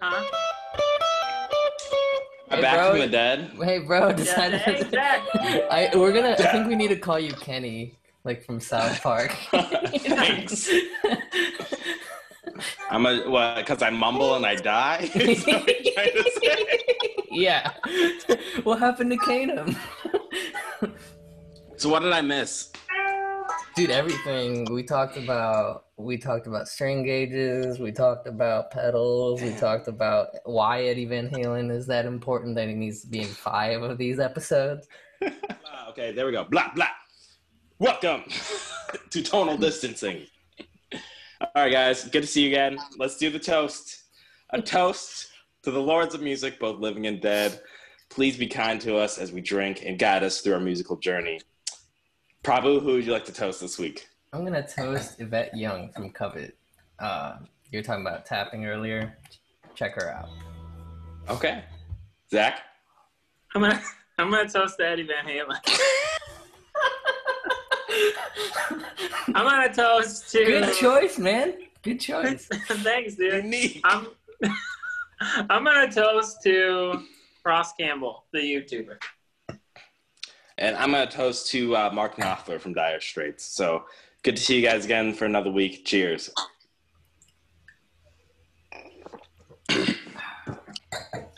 Huh? I'm Hey, back bro. from the dead. Hey, bro, Yeah, decided. hey, Zach. I we're gonna. I think we need to call you Kenny, like from South Park. Thanks. I'm a what? Because I mumble and I die. Is what trying to say? yeah. What happened to Kanum? So what did I miss? Dude, everything we talked about. We talked about string gauges. We talked about pedals. We talked about why Eddie Van Halen is that important that he needs to be in five of these episodes. Ah, okay, there we go. Blah blah. Welcome to tonal distancing. All right, guys, good to see you again. Let's do the toast. A toast to the lords of music, both living and dead. Please be kind to us as we drink and guide us through our musical journey. Prabhu, who would you like to toast this week? I'm gonna toast Yvette Young from Covet. Uh, you were talking about tapping earlier. Check her out. Okay, Zach. I'm gonna I'm gonna toast to Eddie Van Halen. I'm gonna toast to. Good choice, man. Good choice. Thanks, dude. Unique. I'm I'm gonna toast to Ross Campbell, the YouTuber. And I'm going to toast to uh, Mark Knopfler from Dire Straits. So good to see you guys again for another week. Cheers.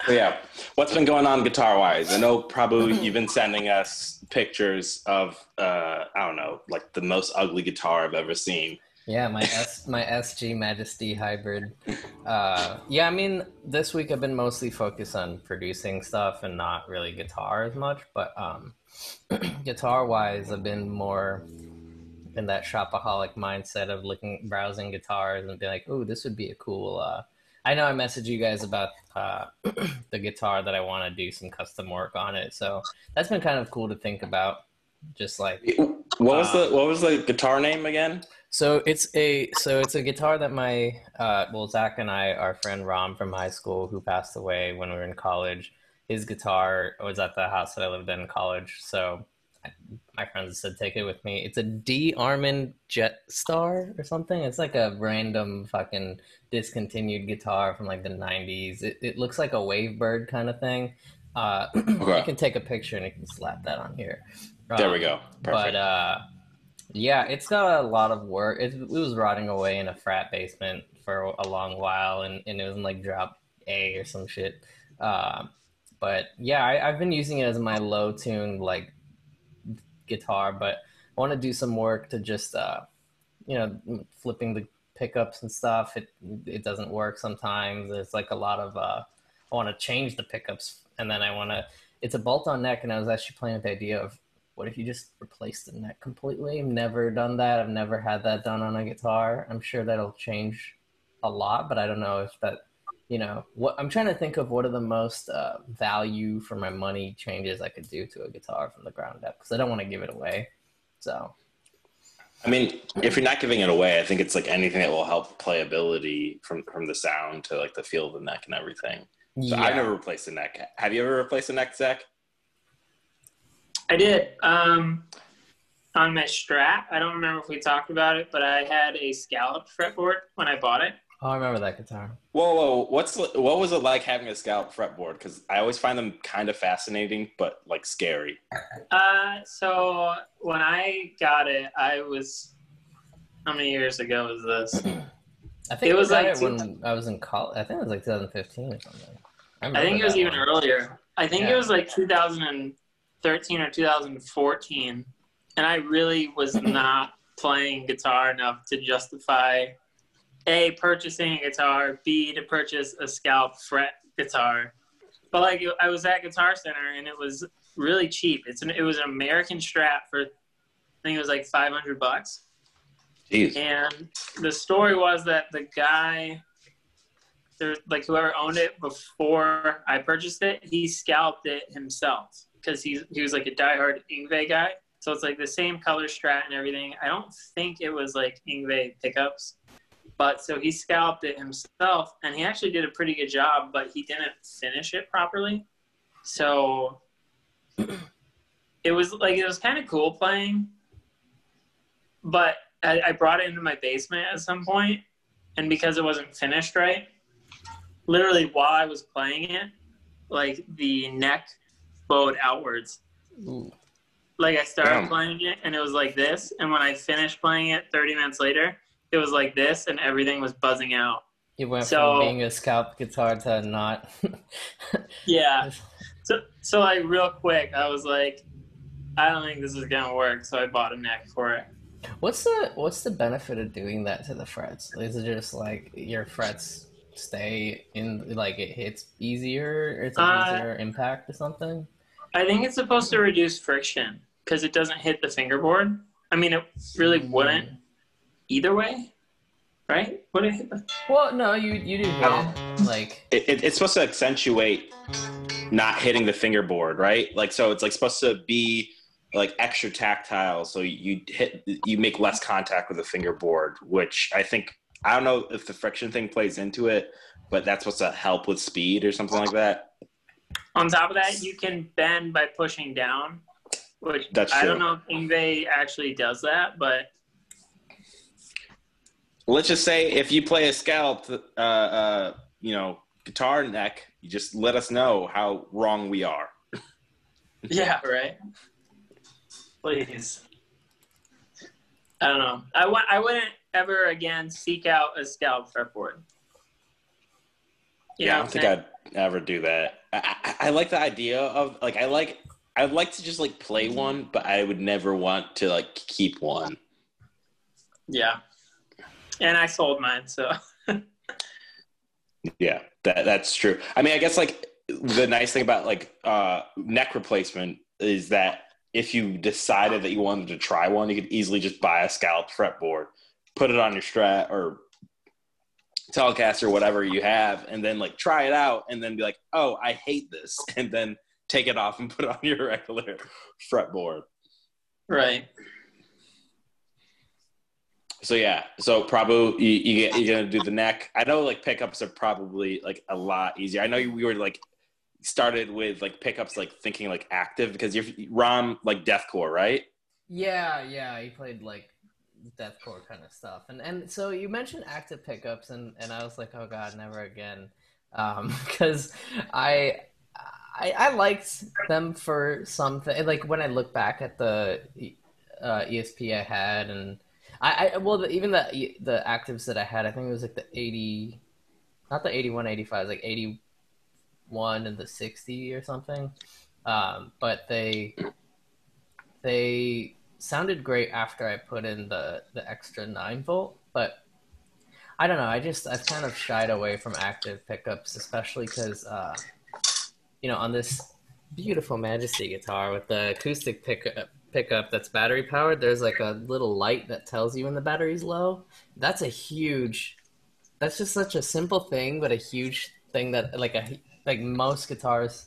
So, yeah, what's been going on guitar wise? I know Prabhu, you've been sending us pictures of, uh, I don't know, like the most ugly guitar I've ever seen. Yeah, my S my SG Majesty hybrid. Uh, yeah, I mean, this week I've been mostly focused on producing stuff and not really guitar as much. But um, guitar wise, I've been more in that shopaholic mindset of looking, browsing guitars and be like, "Oh, this would be a cool." Uh, I know I messaged you guys about uh, the guitar that I want to do some custom work on it, so that's been kind of cool to think about. Just like What was the what was the guitar name again? so it's a so it's a guitar that my uh, well Zach and I, our friend Rom from high school, who passed away when we were in college, his guitar was at the house that I lived in in college. So my friends said take it with me. It's a DeArmond Jet Star or something. It's like a random fucking discontinued guitar from like the '90s. It, it looks like a Wavebird kind of thing. Uh, Okay. You can take a picture and you can slap that on here. There Um, we go. but uh yeah it's got a lot of work it, it was rotting away in a frat basement for a long while and, and it was in like drop a or some shit uh, but yeah I, i've been using it as my low tune like guitar but i want to do some work to just uh you know flipping the pickups and stuff it it doesn't work sometimes there's like a lot of uh i want to change the pickups and then i want to it's a bolt on neck and i was actually playing with the idea of what if you just replace the neck completely? I've never done that. I've never had that done on a guitar. I'm sure that'll change a lot, but I don't know if that, you know, what I'm trying to think of what are the most uh, value for my money changes I could do to a guitar from the ground up because I don't want to give it away. So, I mean, if you're not giving it away, I think it's like anything that will help playability from from the sound to like the feel of the neck and everything. So yeah. I've never replaced a neck. Have you ever replaced a neck, Zach? I did. Um, on my Strat, I don't remember if we talked about it, but I had a scalloped fretboard when I bought it. Oh, I remember that guitar. Whoa, whoa! What's what was it like having a scallop fretboard? Because I always find them kind of fascinating, but like scary. Uh, so when I got it, I was how many years ago was this? I think It was like it two- when I was in college. I think it was like 2015 or something. I think it was that even one. earlier. I think Yeah. it was like 2013 or 2014, and I really was not playing guitar enough to justify a purchasing a guitar, b to purchase a scalp fret guitar. But like I was at Guitar Center and it was really cheap. It's an it was an American Strat for I think it was like 500 bucks. Jeez. And the story was that the guy, there, like whoever owned it before I purchased it, he scalped it himself because he he was like a diehard Yngwie guy. So it's like the same color strat and everything. I don't think it was like Yngwie pickups, but so he scalped it himself, and he actually did a pretty good job. But he didn't finish it properly, so it was like it was kind of cool playing, but I, I brought it into my basement at some point, and because it wasn't finished right, literally while I was playing it, like the neck bowed outwards. Ooh. Like I started Damn. playing it and it was like this, and when I finished playing it 30 minutes later, it was like this, and everything was buzzing out. You went So- from being a scalp guitar to not. Yeah. So, so like real quick, I was like, I don't think this is gonna work, so I bought a neck for it. what's the What's the benefit of doing that to the frets? Is it just like your frets stay in, like it hits easier, it's an Uh, easier impact or something? I think it's supposed to reduce friction because it doesn't hit the fingerboard. I mean, it really wouldn't either way, right? Would it hit? Well, no, you you do hit it. Um, like It, it, it's supposed to accentuate not hitting the fingerboard, right? Like so, it's like supposed to be like extra tactile, so you hit you make less contact with the fingerboard, which I think I don't know if the friction thing plays into it, but that's supposed to help with speed or something like that. On top of that, you can bend by pushing down, which That's I don't know if Yngwie actually does that, but Let's just say if you play a scalped, uh, uh, you know, guitar neck, you just let us know how wrong we are. yeah, right. Please. I don't know. I want. I wouldn't ever again seek out a scalp fretboard. You yeah, I don't think? I'd ever do that. I, I, I like the idea of like I like I'd like to just like play one, but I would never want to like keep one. Yeah. And I sold mine, so Yeah, that that's true. I mean, I guess like the nice thing about like uh, neck replacement is that if you decided that you wanted to try one, you could easily just buy a scalloped fretboard, put it on your Strat or Telecaster, whatever you have, and then like try it out, and then be like, "Oh, I hate this," and then take it off and put it on your regular fretboard. right. So yeah, so probably you, you you're gonna do the neck. I know like pickups are probably like a lot easier. I know you we were like started with like pickups like thinking like active because you're Rom like deathcore, right? Yeah, yeah, he played like deathcore kind of stuff, and and so you mentioned active pickups, and and I was like, oh god, never again, um, because I. I, I liked them for something like when I look back at the uh, ESP I had and I, I well the, even the the actives that I had I think it was like the 80 not the 81 85 like 81 and the 60 or something um, but they they sounded great after I put in the the extra nine volt, but I don't know. I just I've kind of shied away from active pickups, especially because uh, you know on this beautiful Majesty guitar with the acoustic pickup pickup that's battery powered. There's like a little light that tells you when the battery's low. That's a huge. That's just such a simple thing, but a huge thing that like a like most guitars.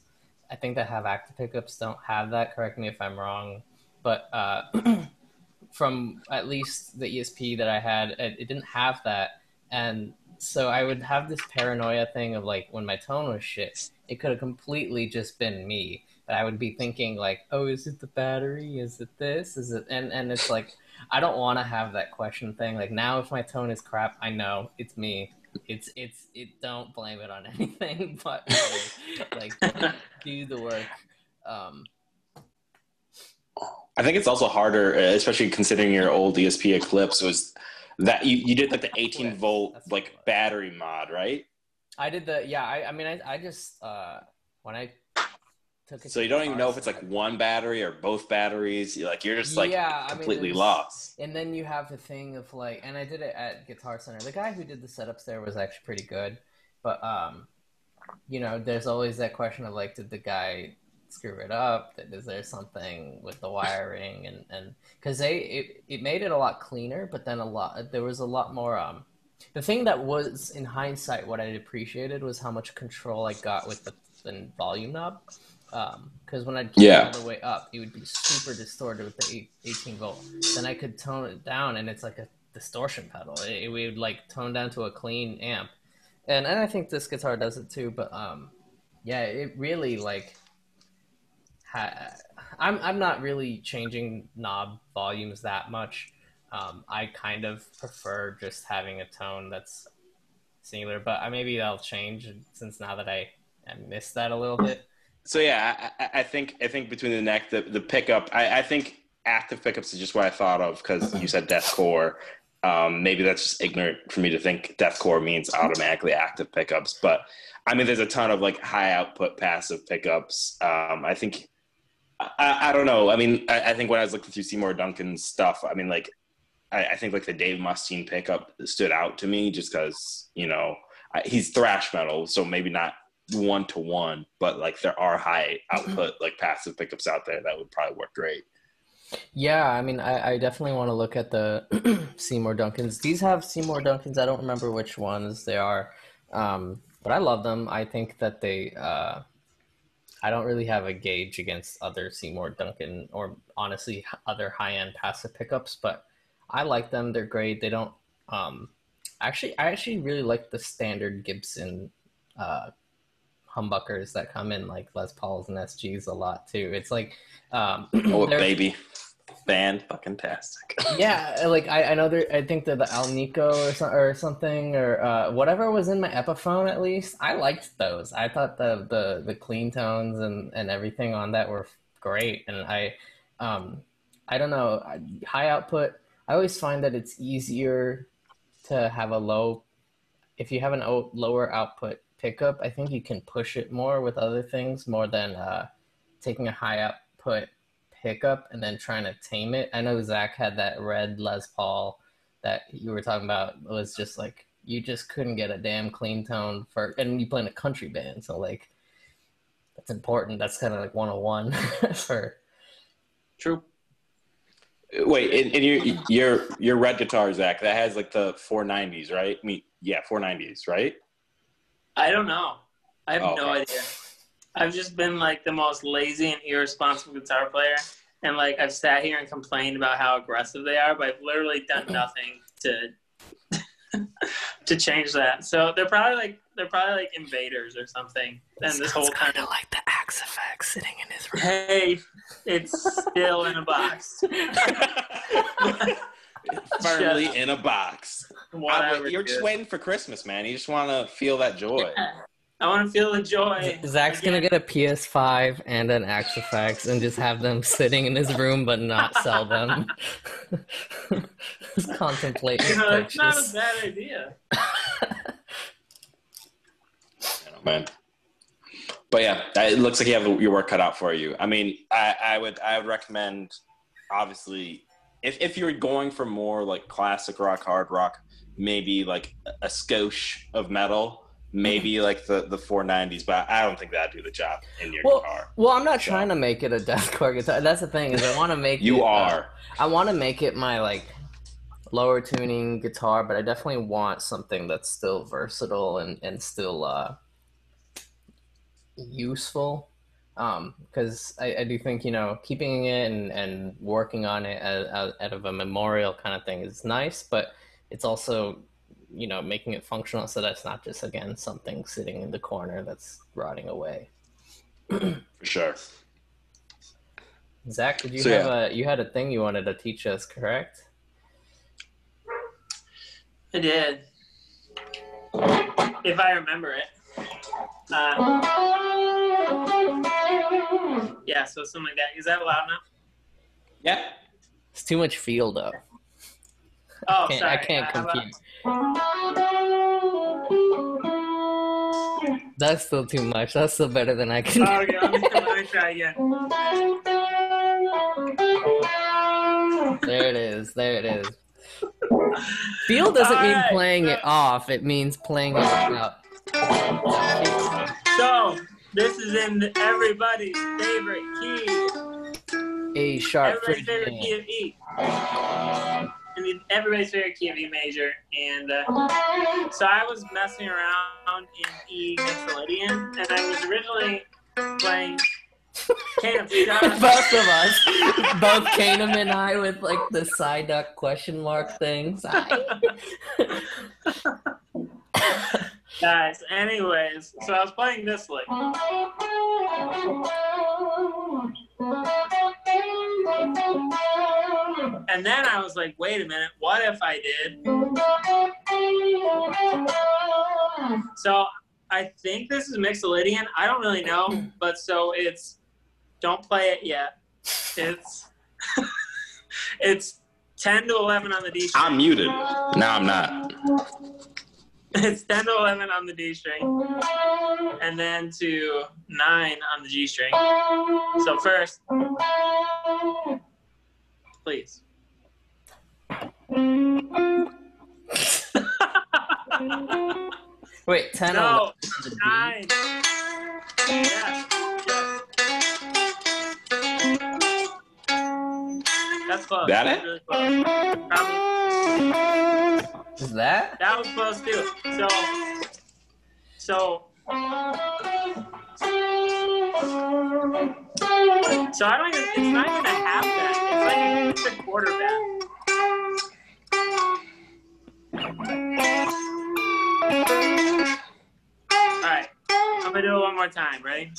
I think that have active pickups don't have that. Correct me if I'm wrong but uh, from at least the ESP that I had, it, it didn't have that, and so I would have this paranoia thing of like when my tone was shit, it could have completely just been me. But I would be thinking like, oh, is it the battery? Is it this? Is it? And and it's like I don't want to have that question thing. Like now, if my tone is crap, I know it's me. It's it's it. Don't blame it on anything but me. like do the work. Um, I think it's also harder, uh, especially considering your old ESP Eclipse was that you, you did like the 18 volt like what it was. battery mod, right? I did the yeah. I, I mean, I, I just uh, when I. So you don't even know if it's like one battery or both batteries. You're like you're just like Yeah, I mean, completely lost. And then you have the thing of like, and I did it at Guitar Center. The guy who did the setups there was actually pretty good, but um, you know, there's always that question of like, did the guy screw it up? Is there something with the wiring? And and because they it, it made it a lot cleaner, but then a lot there was a lot more um. The thing that was in hindsight what I appreciated was how much control I got with the, the volume knob. Because when I'd keep Yeah. it all the way up, it would be super distorted with the eight, 18 volt. Then I could tone it down, and it's like a distortion pedal. It, it would like tone down to a clean amp, and and I think this guitar does it too. But um, yeah, it really like. Ha- I'm I'm not really changing knob volumes that much. Um, I kind of prefer just having a tone that's singular, but I, maybe that'll change since now that I, I missed that a little bit. So yeah, I, I think I think between the neck, the the pickup, I, I think active pickups is just what I thought of because you said deathcore. Um, maybe that's just ignorant for me to think deathcore means automatically active pickups, but I mean, there's a ton of like high output passive pickups. Um, I think I, I, don't know. I mean, I, I, think when I was looking through Seymour Duncan's stuff, I mean, like I, I think like the Dave Mustaine pickup stood out to me just because you know he's thrash metal, so maybe not one to one, but like there are high output like passive pickups out there that would probably work great. Yeah, I mean, I, I definitely want to look at the Seymour Duncans. These have Seymour Duncans. I don't remember which ones they are, um, but I love them. I think that they. Uh, I don't really have a gauge against other Seymour Duncan or honestly other high end passive pickups, but I like them. They're great. They don't. Um, actually, I actually really like the standard Gibson uh, humbuckers that come in like Les Pauls and SGs a lot too. It's like um, oh baby, band fucking tastic. yeah, like I, I know there. I think they're the Alnico or, so, or something or uh, whatever was in my Epiphone. At least I liked those. I thought the the the clean tones and and everything on that were great. And I um I don't know high output. I always find that it's easier to have a low if you have an o- lower output pickup. I think you can push it more with other things more than uh, taking a high output pickup and then trying to tame it. I know Zach had that red Les Paul that you were talking about. It was just like you just couldn't get a damn clean tone for, and you play in a country band, so like that's important. That's kind of like 101 for. True. Wait, and, and your your your red guitar, Zach, that has like the 490s, right? I mean, yeah, 490s, right? I don't know. I have oh, no okay. idea. I've just been like the most lazy and irresponsible guitar player. And like I've sat here and complained about how aggressive they are, but I've literally done nothing to to change that. So they're probably like they're probably like invaders or something. And this whole kind of like the Axe-Fx sitting in his room. Hey, it's still in a box. Firmly in a box. Whatever. You're just waiting for Christmas, man. You just want to feel that joy. Yeah. I want to feel the joy. Zach's again. gonna get a PS5 and an Axe-Fx and just have them sitting in his room, but not sell them. just contemplate. You know, it's not a bad idea. man. But yeah, it looks like you have your work cut out for you. I mean, I, I would I would recommend, obviously, if if you're going for more like classic rock, hard rock, maybe like a skosh of metal maybe like the the 490s, but I don't think that'd do the job in your well, guitar. Well, I'm not so. trying to make it a deathcore guitar. That's the thing is I want to make you it, uh, are. Uh, I want to make it my like lower tuning guitar, but I definitely want something that's still versatile and and still uh, useful. Because um, I, I do think you know keeping it and, and working on it as, as, out of a memorial kind of thing is nice, but it's also you know making it functional so that's not just again something sitting in the corner that's rotting away. For sure. Zach did you so, have yeah. a you had a thing you wanted to teach us correct? I did. If i remember it. Uh, yeah so something like that is that loud enough yeah it's too much feel though Oh, I can't, sorry. I can't uh, compute. That's still too much. That's still better than I can. Oh, okay, me, let me try again. There it is. There it is. Feel doesn't All mean right. playing it off. It means playing it out. So this is in everybody's favorite key. A sharp. Everybody's favorite key of E. I mean, everybody's favorite key of E major, and uh, so I was messing around in E Mixolydian, and I was originally playing both of us, both Kanem and I, with like the Psyduck question mark things. Guys, anyways, so I was playing this lick. And then I was like, wait a minute, what if I did? So I think this is Mixolydian. I don't really know, but so it's don't play it yet. It's it's ten to eleven on the D. I'm muted. No, I'm not. It's ten to eleven on the D string, and then to nine on the G string. So first, please. Wait, 10 no, on the D? nine. Yes, yes. That's close. That That's it? Really close. Probably, Is that? that was close too. So, so, so I don't even. It's not even a half bend. It's like it's a quarter bend. All right, I'm gonna do it one more time. Ready?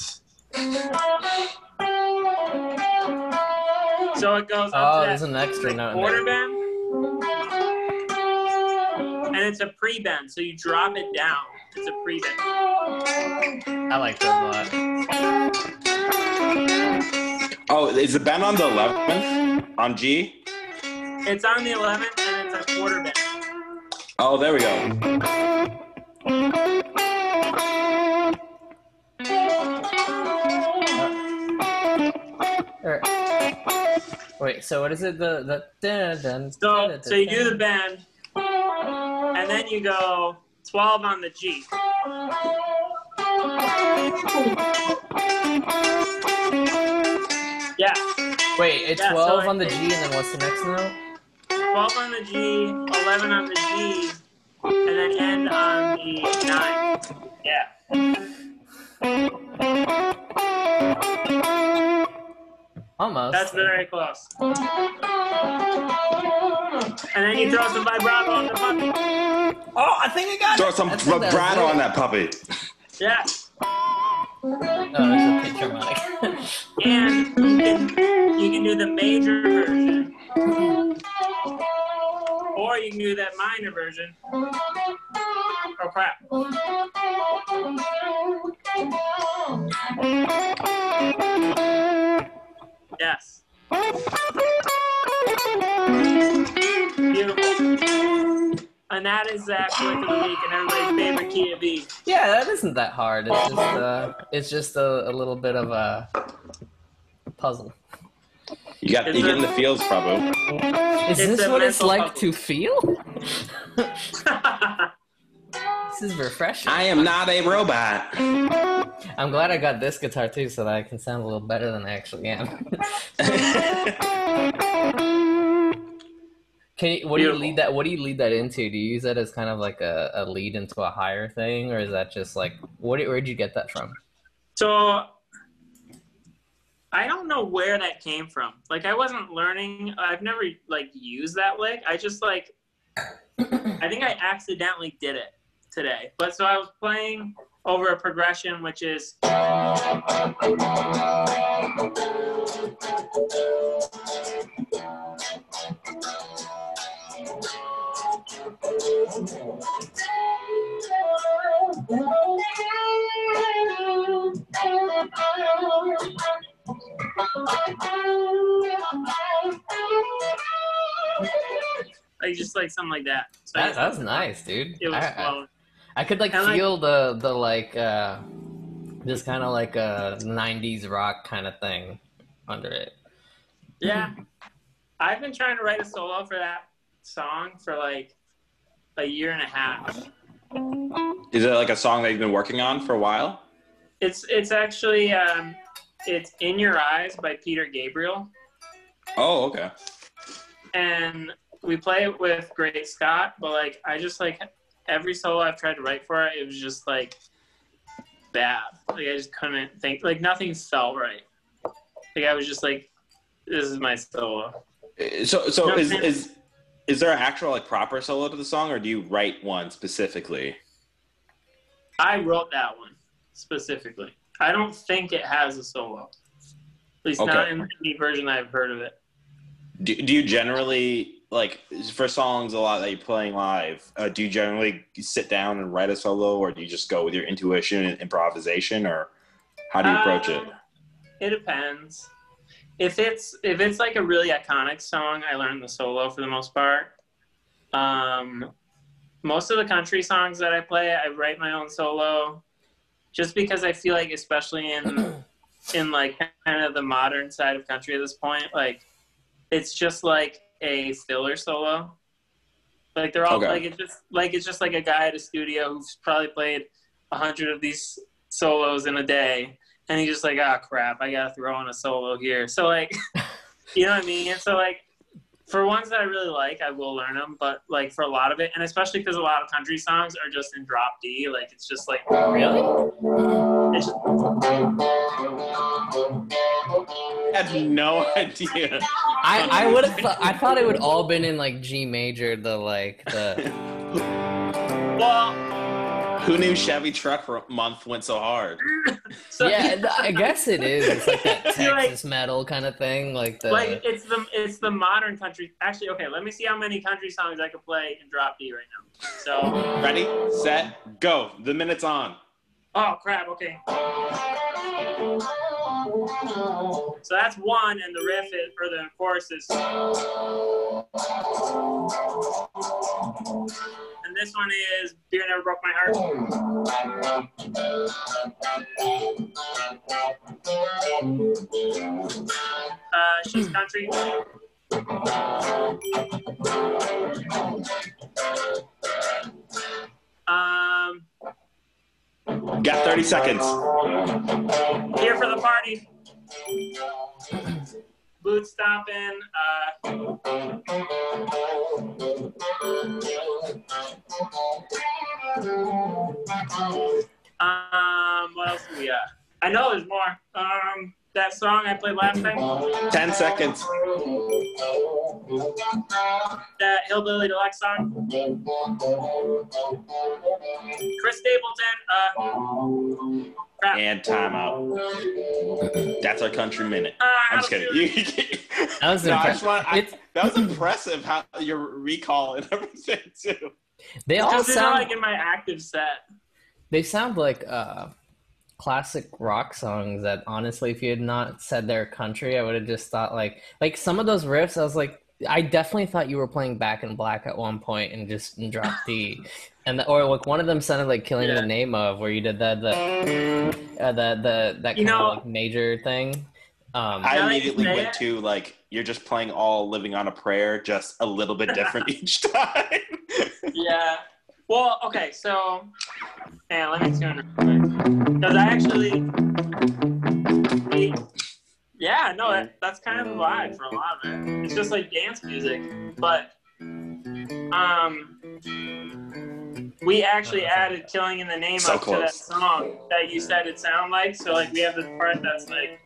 So it goes up Oh, to there's an extra note in quarter bend, and it's a pre bend. So you drop it down. It's a pre bend. I like that a lot. Oh, is the bend on the 11th on G? It's on the 11th, and it's a quarter bend. Oh, there we go. Or- Wait, so what is it? The the dun, dun, So, dun, so you do the bend, and then you go 12 on the G. Yeah, Wait, it's Yeah, 12 I on the G, and then what's the next note? 12 on the G, 11 on the G, and then end on the 9. Yeah, Almost. that's very close. And then you throw some vibrato on the puppy. Oh, I think I got Throw it. some I think that's vibrato on that puppy. Yeah, Oh, there's a picture mic. and you can, you can do the major version, or you can do that minor version. Oh crap. Yes. Beautiful. And that is Zach Quick of the Week and everybody's favorite key to be. yeah, that isn't that hard. It's just uh, it's just a, a little bit of a puzzle. You got you get in the fields, Prabhu. Is It's this a what it's mental like puzzle. to feel? This is refreshing. I am not a robot. I'm glad I got this guitar too, so that I can sound a little better than I actually am. Can you, what do you lead that? What do you lead that into? Do you use that as kind of like a, a lead into a higher thing, or is that just like what? Where'd you get that from? So I don't know where that came from. Like I wasn't learning. I've never like used that lick. I just like I think I accidentally did it today. But so I was playing over a progression which is like just like something like that. So That, that's nice, dude. it was I, I. I could like And, like- feel the the like uh this kind of like a '90s rock kind of thing under it. Yeah. I've been trying to write a solo for that song for like a year and a half. Is it like a song that you've been working on for a while? It's it's actually um, it's "In Your Eyes" by Peter Gabriel, Oh, okay. and we play it with Great Scott. But like, I just like every solo I've tried to write for it, it was just like bad. Like I just couldn't think. Like nothing felt right. Like I was just like, this is my solo. Uh, So, so No, is man. is is there an actual like proper solo to the song, or do you write one specifically? I wrote that one specifically. I don't think it has a solo. At least not in any version I've heard of it. Do, do you generally like for songs a lot that you're playing live? Uh, do you generally sit down and write a solo, or do you just go with your intuition and improvisation, or how do you approach it? Uh, It depends. If it's if it's like a really iconic song, I learn the solo for the most part. Um, most of the country songs that I play, I write my own solo, just because I feel like, especially in in like kind of the modern side of country at this point, like it's just like a filler solo. Like they're all Okay. like it's just like it's just like a guy at a studio who's probably played a hundred of these solos in a day, and he's just like, ah, crap, I gotta throw in a solo here. So like, you know what I mean? And so like, for ones that I really like, I will learn them. But like for a lot of it, and especially because a lot of country songs are just in drop D, like it's just like Really? it's I had no idea. I, I would have thought I thought it would all been in like G major, the like the well. Who knew Chevy Truck Month went so hard? So, yeah. I guess it is. It's like that You're like- Texas metal kind of thing, like the. like it's the it's the modern country. Actually, okay, let me see how many country songs I can play in drop D right now. So, Ready, set, go. The minute's on. oh crap, okay. So that's one, and the riff is, or the chorus is. And this one is Beer Never Broke My Heart. Uh, she's country. Um, Got 30 seconds. here for the party. Boot stomping. Uh, um, what else do we got? I know there's more. Um, that song I played last time. 10 seconds. That Hillbilly Deluxe song. Chris Stapleton. Uh, crap. And timeout. That's our country minute. Uh, I'm just kidding. You- That was no, I impre- just want, I, that was impressive how your recall and everything too. they all sound like in my active set. they sound like uh classic rock songs that honestly if you had not said their country i would have just thought like like some of those riffs i was like i definitely thought you were playing back in black at one point and just dropped d and the, or like one of them sounded like killing Yeah. the name of where you did the the uh, the, the that You kind know- of like major thing um I Now that you immediately went it- to like you're just playing all living on a prayer, just a little bit different each time. Yeah. Well, okay, so and let me tune because I actually, yeah, no, that, that's kind of the vibe for a lot of it. It's just like dance music, but um, we actually added "Killing in the Name So of" to that song that you said it sounded like. So like we have this part that's like.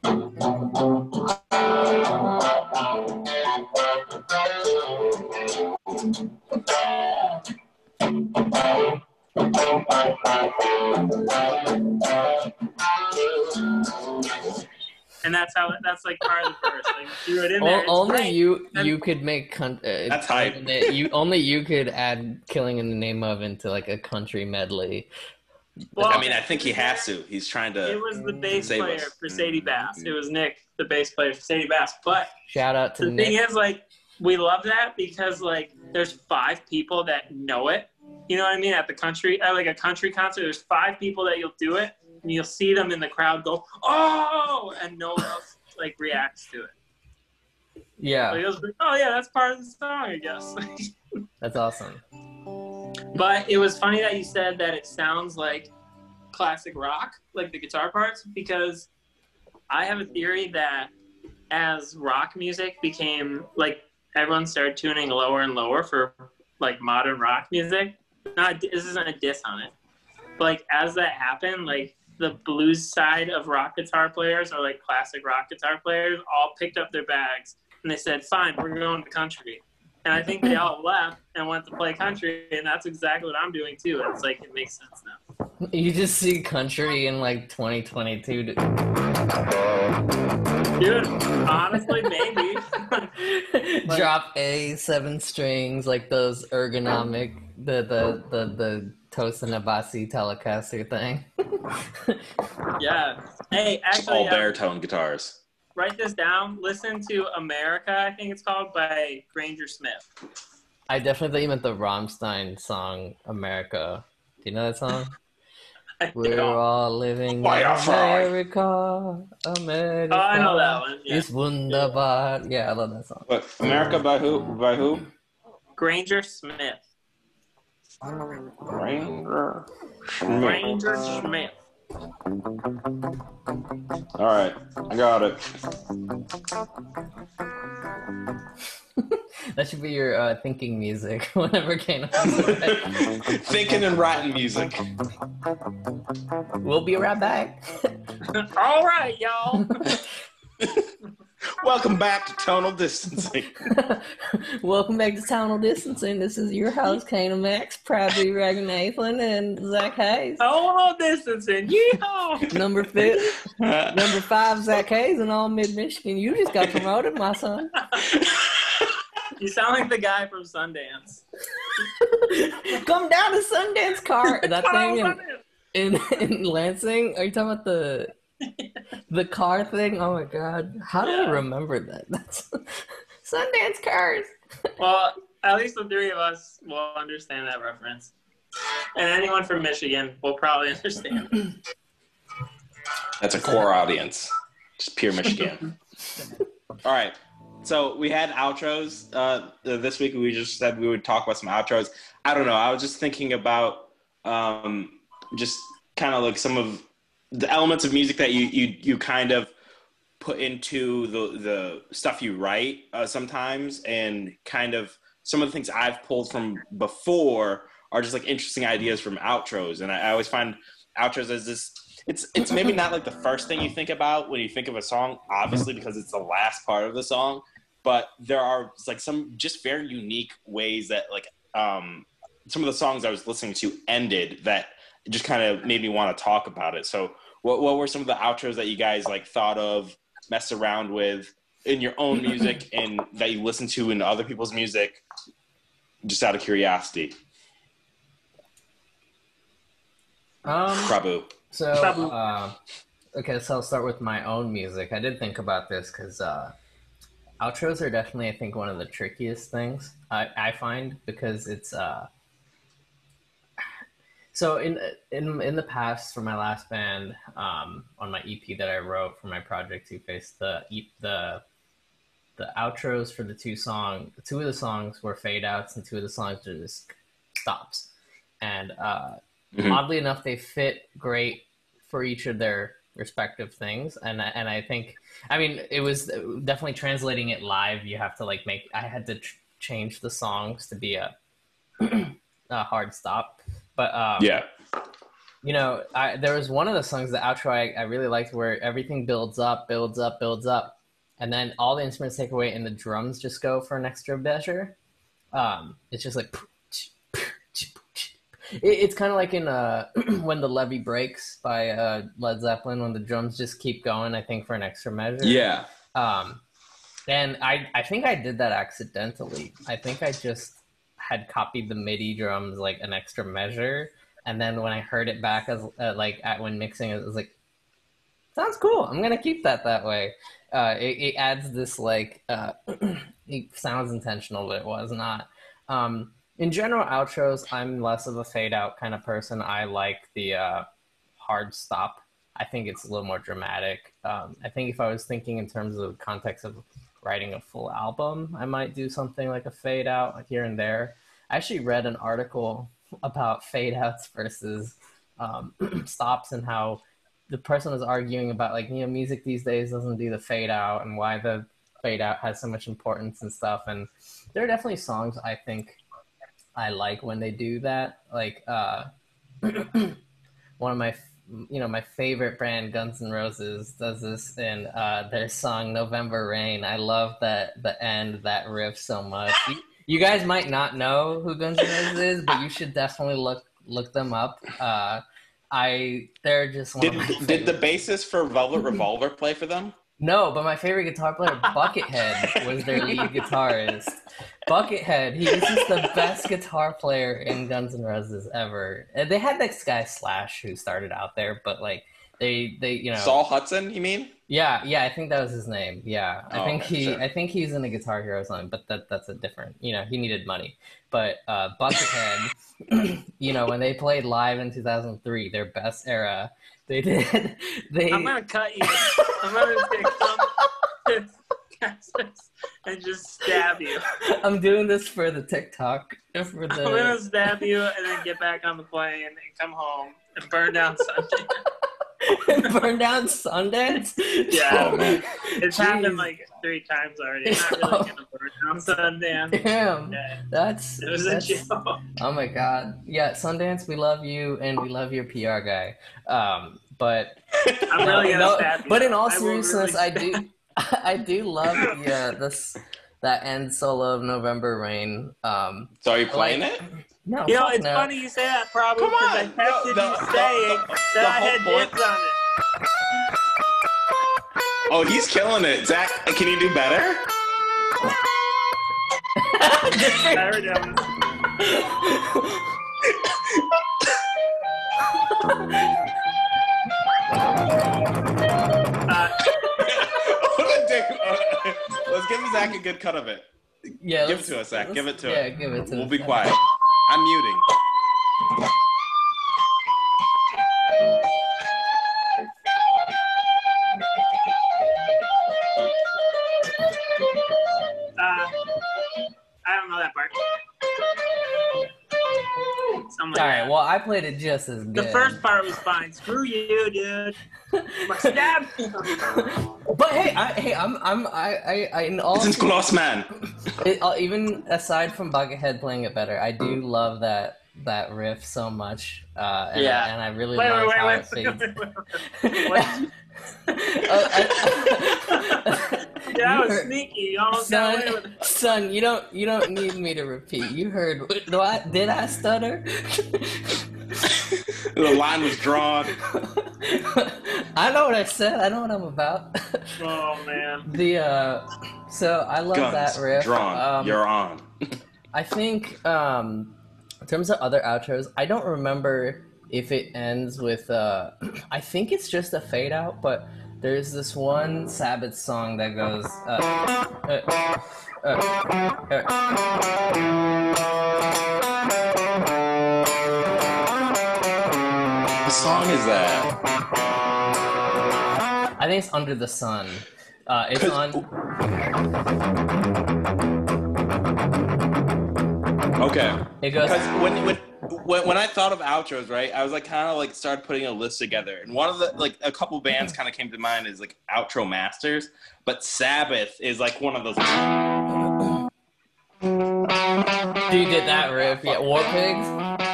And that's how that's like part of the verse. Like threw it in there. o- only great. you you could make con- uh, That's hype. you only you could add killing in the name of into like a country medley Well, I mean, I think he has to. He's trying to. it was the bass player us. for Sadie Bass. It was Nick, the bass player for Sadie Bass. But shout out to the nick thing is, like, we love that because like there's five people that know it. You know what I mean? At the country, at like a country concert, there's five people that you'll do it, and you'll see them in the crowd go, "Oh!" and no one else like reacts to it. yeah Like, it was like, oh yeah, that's part of the song, I guess. that's awesome But it was funny that you said that it sounds like classic rock, like the guitar parts, because I have a theory that as rock music became like everyone started tuning lower and lower for like modern rock music. Not this isn't a diss on it, but like as that happened, like the blues side of rock guitar players or like classic rock guitar players all picked up their bags and they said, "Fine, we're going to country." And I think they all left and went to play country, and that's exactly what I'm doing too. It's like it makes sense now. You just see country in like 2022. Dude, honestly, maybe. Drop A, seven strings, like those ergonomic, the the the the Tosin Abasi Telecaster thing. Yeah. Hey, actually, All uh, baritone guitars. write this down. Listen to America, I think it's called, by Granger Smith. I definitely thought you meant the Rammstein song "America." Do you know that song? I We're don't- all living in America, America. Oh, I know that one. Yeah. It's wunderbar. Yeah, I love that song. What? America by who? By who? Granger Smith. Ranger. Schmidt. Granger Smith. All right, I got it. That should be your uh, thinking music whenever Kano. Thinking and writing music. we'll be right back. All right, y'all. Welcome back to Tonal Distancing. Welcome back to Tonal Distancing. This is your host, Kano Max, proudly Reagan Nathan and Zach Hayes. Social distancing. Yeehaw. Number fifth, number five, Zach Hayes in all mid Michigan. You just got promoted, my son. You sound like the guy from Sundance. Come down to Sundance car. That thing in, in in Lansing. Are you talking about the the car thing? Oh my god, how do I remember that? That's Sundance cars. Well, at least the three of us will understand that reference. And anyone from Michigan will probably understand. That's a core audience. Just pure Michigan. All right. So we had outros. Uh, this week we just said we would talk about some outros. I don't know. I was just thinking about um, just kind of like some of the elements of music that you you you kind of put into the the stuff you write uh, sometimes, and kind of some of the things I've pulled from before are just like interesting ideas from outros, and I, I always find outros as this it's it's maybe not like the first thing you think about when you think of a song, obviously because it's the last part of the song. But there are like some just very unique ways that like um, some of the songs I was listening to ended that just kind of made me want to talk about it. So what what were some of the outros that you guys like thought of, messed around with in your own music and that you listen to in other people's music, just out of curiosity? Um, Prabhu. So, Sabu. uh, okay, so I'll start with my own music. I did think about this because uh, outros are definitely, I think, one of the trickiest things I, I find because it's. Uh, so in in in the past, for my last band, um, on my EP that I wrote for my project Two Face, the the the outros for the two song, two of the songs were fade outs, and two of the songs were just stops, and uh, Mhm. oddly enough, they fit great for each of their respective things. And and I think, I mean, it was definitely translating it live. You have to like make. I had to tr- change the songs to be a, a hard stop, but um, Yeah. you know, I, there was one of the songs, the outro, I, I really liked where everything builds up, builds up, builds up, and then all the instruments take away and the drums just go for an extra measure. Um, it's just like it, it's kind of like in uh, when the levee breaks by uh, Led Zeppelin when the drums just keep going. I think for an extra measure. Yeah. Um, and I, I think I did that accidentally. I think I just had copied the MIDI drums like an extra measure, and then when I heard it back as uh, like at when mixing, it was like, sounds cool. I'm gonna keep that that way. Uh, it, it adds this like uh, it sounds intentional, but it was not. Um, in general, outros, I'm less of a fade out kind of person. I like the uh, hard stop. I think it's a little more dramatic. Um, I think if I was thinking in terms of context of writing a full album, I might do something like a fade out here and there. I actually read an article about fade outs versus um, stops and how the person was arguing about like you know music these days doesn't do the fade out and why the fade out has so much importance and stuff. And there are definitely songs I think I like when they do that. Like uh, one of my you know my favorite band Guns N' Roses does this in uh, their song November Rain. I love that the end that riff so much. You, you guys might not know who Guns N' Roses is, but you should definitely look look them up. Uh, I they're just one Did did the bassist for Velvet Revolver play for them? No, but my favorite guitar player, Buckethead, was their lead guitarist. Buckethead, he was just the best guitar player in Guns N' Roses ever. And they had this guy Slash who started out there, but like they they you know Saul Hudson, you mean? Yeah, yeah, I think that was his name. Yeah, I Oh, think okay, he, sure. I think he's in the Guitar Hero song, but that that's a different. You know, he needed money. But uh, Buckethead, you know, when they played live in 2003, their best era, they did. They I'm gonna cut you. I'm gonna take some and just stab you. I'm doing this for the TikTok for I'm gonna stab you and then get back on the plane and come home and burn down Sunday. Burn down Sundance. Yeah. Oh, man. It's Jeez. happened like three times already. I'm not really gonna burn down Sundance. Damn, Yeah, that's it was a joke. Oh my god. Yeah, Sundance, we love you and we love your PR guy. Um, but I'm no, really gonna no, but in all I seriousness, really I do I do love the uh, this that end solo of November Rain. Um, So are you playing it? No, You know, it's no. funny you say that probably Come because I on, texted no, you the- saying the- that I had whole point- dibs on it. Oh, he's killing it. Zach, can you do better? I already know. Uh, What a dick. Let's give Zach a good cut of it. yeah, Give it to us, Zach. Give it to Yeah, us. give it to We'll us. be quiet. I'm muting. uh, I don't know that part. Something All like right, that. well, I played it just as good. the first part was fine. Screw you, dude. Stab but hey, I, hey, I'm, I'm, I, I, I in all This is Gloss Man. It, uh, even aside from Buckethead playing it better, I do love that that riff so much. Uh, and, Yeah. I, and I really Wait, love wait, how wait, it wait, fades. wait, wait, wait. Uh, I- Yeah, that was heard- sneaky. You almost got away son, with it. son, you don't you don't need me to repeat. You heard. Do I, did I stutter? The line was drawn. I know what I said. I know what I'm about. Oh man. the uh, so I love Guns that riff. drawn. Um, You're on. I think um, in terms of other outros, I don't remember if it ends with. Uh, I think it's just a fade out, but there's this one Sabbath song that goes. Uh, uh, uh, uh, What song is that? Think it's Under the Sun. Uh, it's on. Okay. It goes. Because when, when when when I thought of outros, right, I was like kind of like started putting a list together, and one of the like a couple bands kind of came to mind is like Outro Masters, but Sabbath is like one of those. Dude did that riff. Yeah, War Pigs.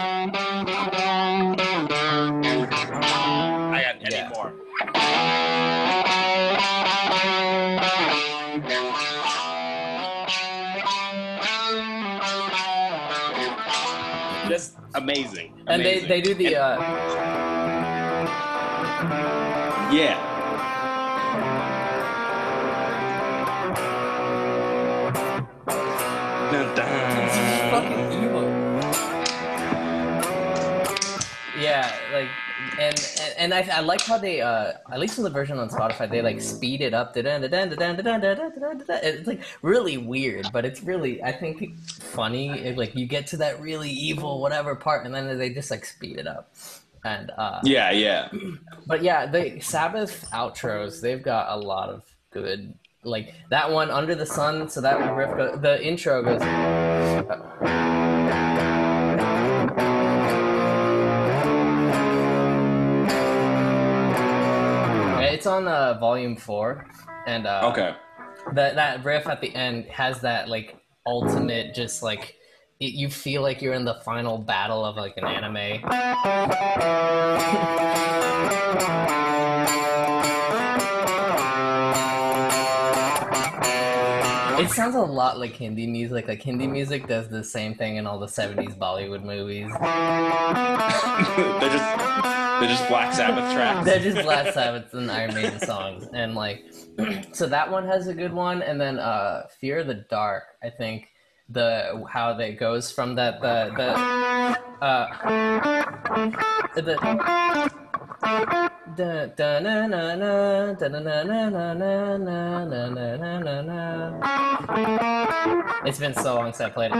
Just amazing. And they, Amazing. they do the. And- Uh, yeah. Dun, fucking evil. Yeah, like, and and, and I, I like how they, uh, at least in the version on Spotify, they like speed it up. It's like really weird, but it's really, I think, funny. It, like you get to that really evil whatever part, and then they just like speed it up. And uh, Yeah, yeah. but yeah, the Sabbath outros, they've got a lot of good. Like that one, Under the Sun. So that riff, the intro goes. It's on uh, volume four, and uh, Okay. that that riff at the end has that like ultimate, just like it, you feel like you're in the final battle of like an anime. sounds a lot like Hindi music. Like Hindi music does the same thing in all the '70s Bollywood movies. They're just They're just Black Sabbath tracks. They're just Black Sabbath and Iron Maiden songs, and like, so that one has a good one, and then uh, Fear of the Dark. I think the how that goes from that the the uh the. It's been so long since I played it.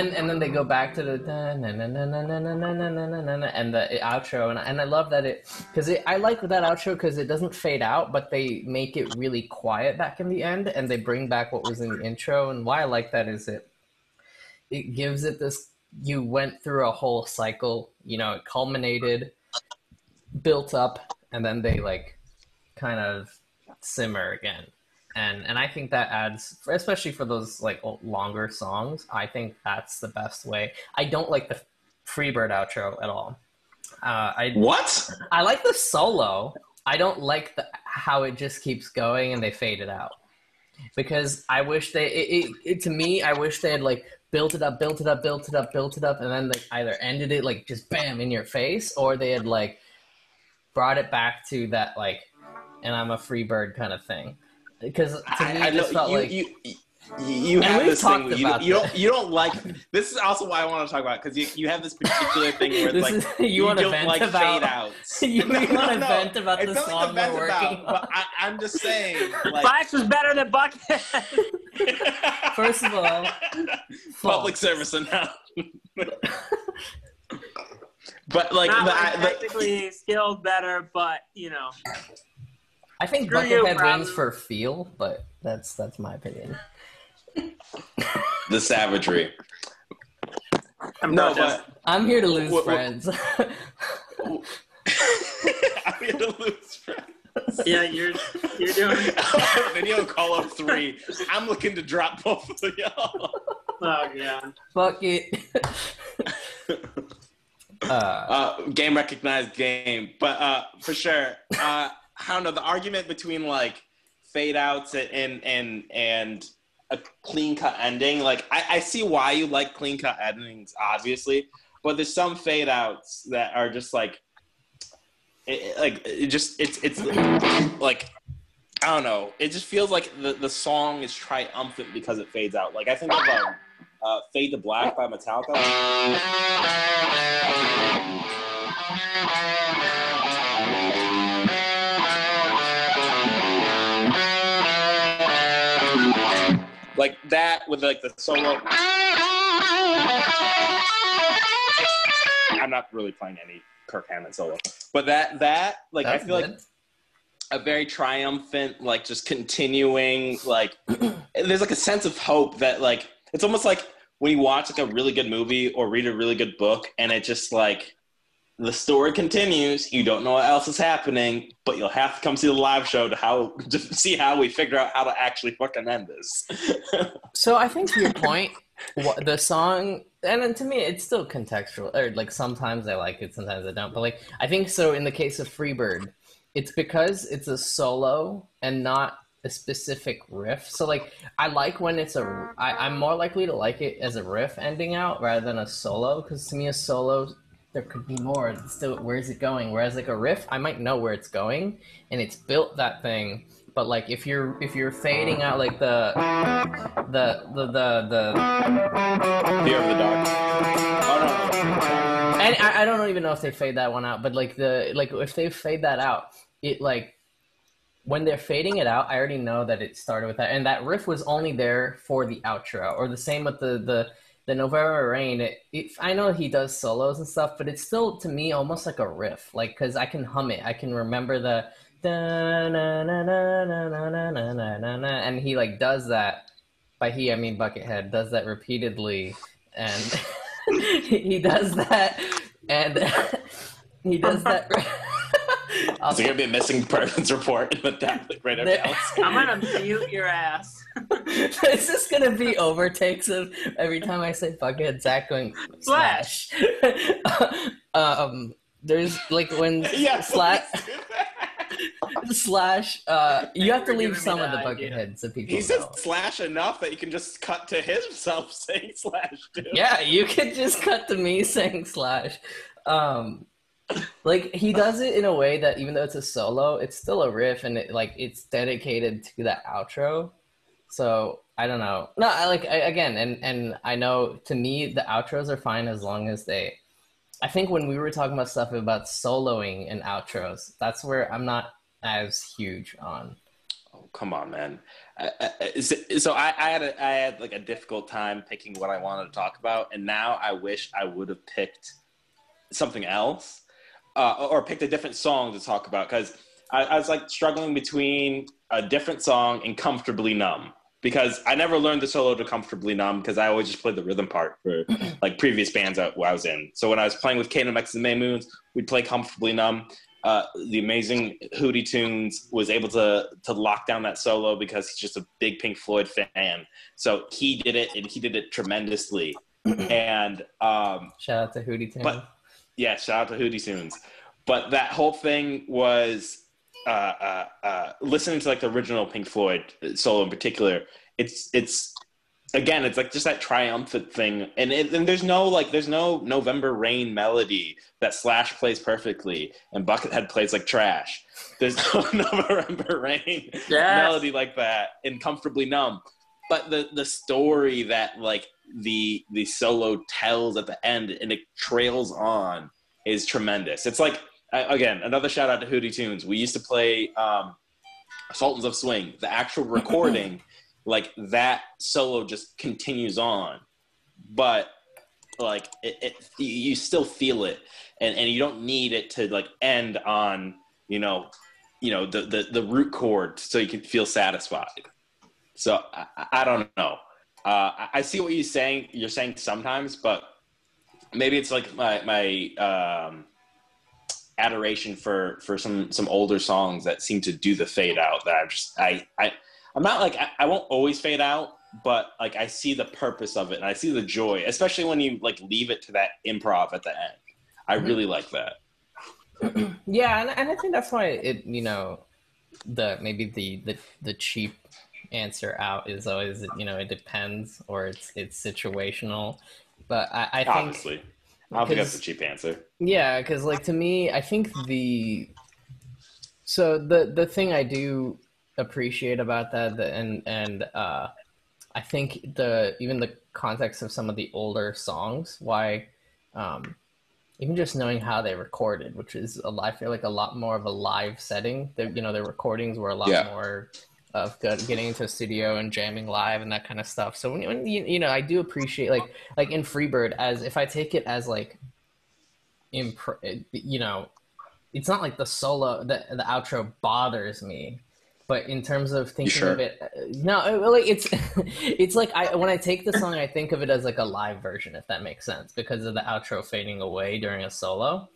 then and then they go back to the and the outro and and I love that it because I like that outro because it doesn't fade out but they make it really quiet back in the end and they bring back what was in the intro and why I like that is it it gives it this you went through a whole cycle you know it culminated built up and then they like kind of simmer again and and I think that adds, especially for those like longer songs. I think that's the best way. I don't like the Freebird outro at all. Uh, I what? I like the solo. I don't like the how it just keeps going and they fade it out. Because I wish they it, it, it to me I wish they had like built it up, built it up, built it up, built it up, and then they either ended it like just bam in your face, or they had like brought it back to that like, and I'm a free bird kind of thing because to me, I, I just felt you, like. You, you, you have this thing. You, you don't. You don't like. This is also why I want to talk about because you, you have this particular thing where it's like is, you, you want to vent like about, fade outs. you, no, no, want to no. vent about it's the song like we're working about, But I, am just saying. Like, Flash was better than Bucket. First of all, public service announcement. but like Not the, like the, technically skilled better, but you know. I think Buckethead wins for feel, but that's that's my opinion. the savagery. I'm no, but I'm here to lose what, friends. I'm here to lose friends. Yeah, you're you're doing video call up three. I'm looking to drop both of y'all. Oh god. Fuck it. uh, uh, game recognized game, but uh, for sure. I don't know the argument between like fade outs and and and a clean cut ending. Like I, I see why you like clean cut endings, obviously, but there's some fade outs that are just like, it, like it just it's it's like I don't know. It just feels like the the song is triumphant because it fades out. Like I think of um, uh, "Fade to Black" by Metallica. Like that with like the solo. I'm not really playing any Kirk Hammett solo, but that that like That's I feel good. like a very triumphant, like just continuing, like there's like a sense of hope that like it's almost like when you watch like a really good movie or read a really good book and it just like the story continues. You don't know what else is happening, but you'll have to come see the live show to how to see how we figure out how to actually fucking end this. so I think to your point, what, the song, and to me, it's still contextual. Or like sometimes I like it, sometimes I don't. But like I think so in the case of Freebird, it's because it's a solo and not a specific riff. So like I like when it's a. I, I'm more likely to like it as a riff ending out rather than a solo because to me a solo there could be more. still, where's it going? Whereas like a riff, I might know where it's going, and it's built that thing. But like if you're if you're fading out like the the the the the fear of the dark. Oh no. And I, I don't even know if they fade that one out, but like the like if they fade that out, it like when they're fading it out, I already know that it started with that, and that riff was only there for the outro, or the same with the the the November Rain, it, it, I know he does solos and stuff, but it's still to me almost like a riff, like because I can hum it, I can remember the da na na na na na na na na na, and he like does that. By he, I mean Buckethead does that repeatedly, and he does that, and he does that. that. Is there gonna be a missing persons report the Catholic right now? I'm gonna mute your ass. it's just gonna be overtakes of every time I say fuckhead, Zach going slash. um, there's like when yeah, slash. slash. Uh, you have to leave some of the Buckethead so people. He says know. slash enough that you can just cut to himself saying slash. Dude. Yeah, you could just cut to me saying slash. Um, like he does it in a way that even though it's a solo, it's still a riff and it like it's dedicated to that outro. So I don't know. No, I like I, again, and and I know to me the outros are fine as long as they. I think when we were talking about stuff about soloing and outros, that's where I'm not as huge on. Oh, come on, man. So I, I had a, I had like a difficult time picking what I wanted to talk about, and now I wish I would have picked something else uh, or picked a different song to talk about because I, I was like struggling between a different song and "Comfortably Numb." Because I never learned the solo to comfortably numb because I always just played the rhythm part for like previous bands I, I was in. So when I was playing with Kano X and May Moons, we'd play comfortably numb. Uh, the amazing Hootie Tunes was able to to lock down that solo because he's just a big Pink Floyd fan. So he did it, and he did it tremendously. and um, Shout out to Hootie Tunes. But- yeah, shout out to Hootie Tunes. But that whole thing was uh, uh, uh, listening to like the original Pink Floyd solo in particular. It's it's again, it's like just that triumphant thing, and it, and there's no like there's no November Rain melody that Slash plays perfectly, and Buckethead plays like trash. There's no November Rain Yes. melody like that and comfortably numb but the the story that like the the solo tells at the end and it trails on is tremendous it's like again another shout out to hootie tunes. We used to play um sultans of swing. The actual recording like that solo just continues on. But like it, it you still feel it. And and you don't need it to like end on you know you know the the, the root chord so you can feel satisfied. So i, I don't know. Uh, I- I see what you're saying. You're saying sometimes, but maybe it's like my my um, adoration for for some some older songs that seem to do the fade out. That I'm just I I I'm not like I, I won't always fade out, but like I see the purpose of it and I see the joy, especially when you like leave it to that improv at the end. I mm-hmm. really like that. Yeah, and, and I think that's why it you know the maybe the the the cheap answer out is always you know it depends or it's it's situational, but I, I think Obviously, I don't think that's a cheap answer. yeah, because like to me, I think the so the the thing I do appreciate about that, the, and and uh, I think the even the context of some of the older songs, why um, even just knowing how they recorded, which is a lot, feel like a lot more of a live setting. That you know, the recordings were a lot Yeah. more of getting into a studio and jamming live and that kind of stuff. So when, when you, you know, I do appreciate like like in Freebird as if I take it as like impr- you know, it's not like the solo the the outro bothers me. But in terms of thinking sure? of it, uh, no, it- like it's it's like I when I take the song, I think of it as like a live version, if that makes sense, because of the outro fading away during a solo.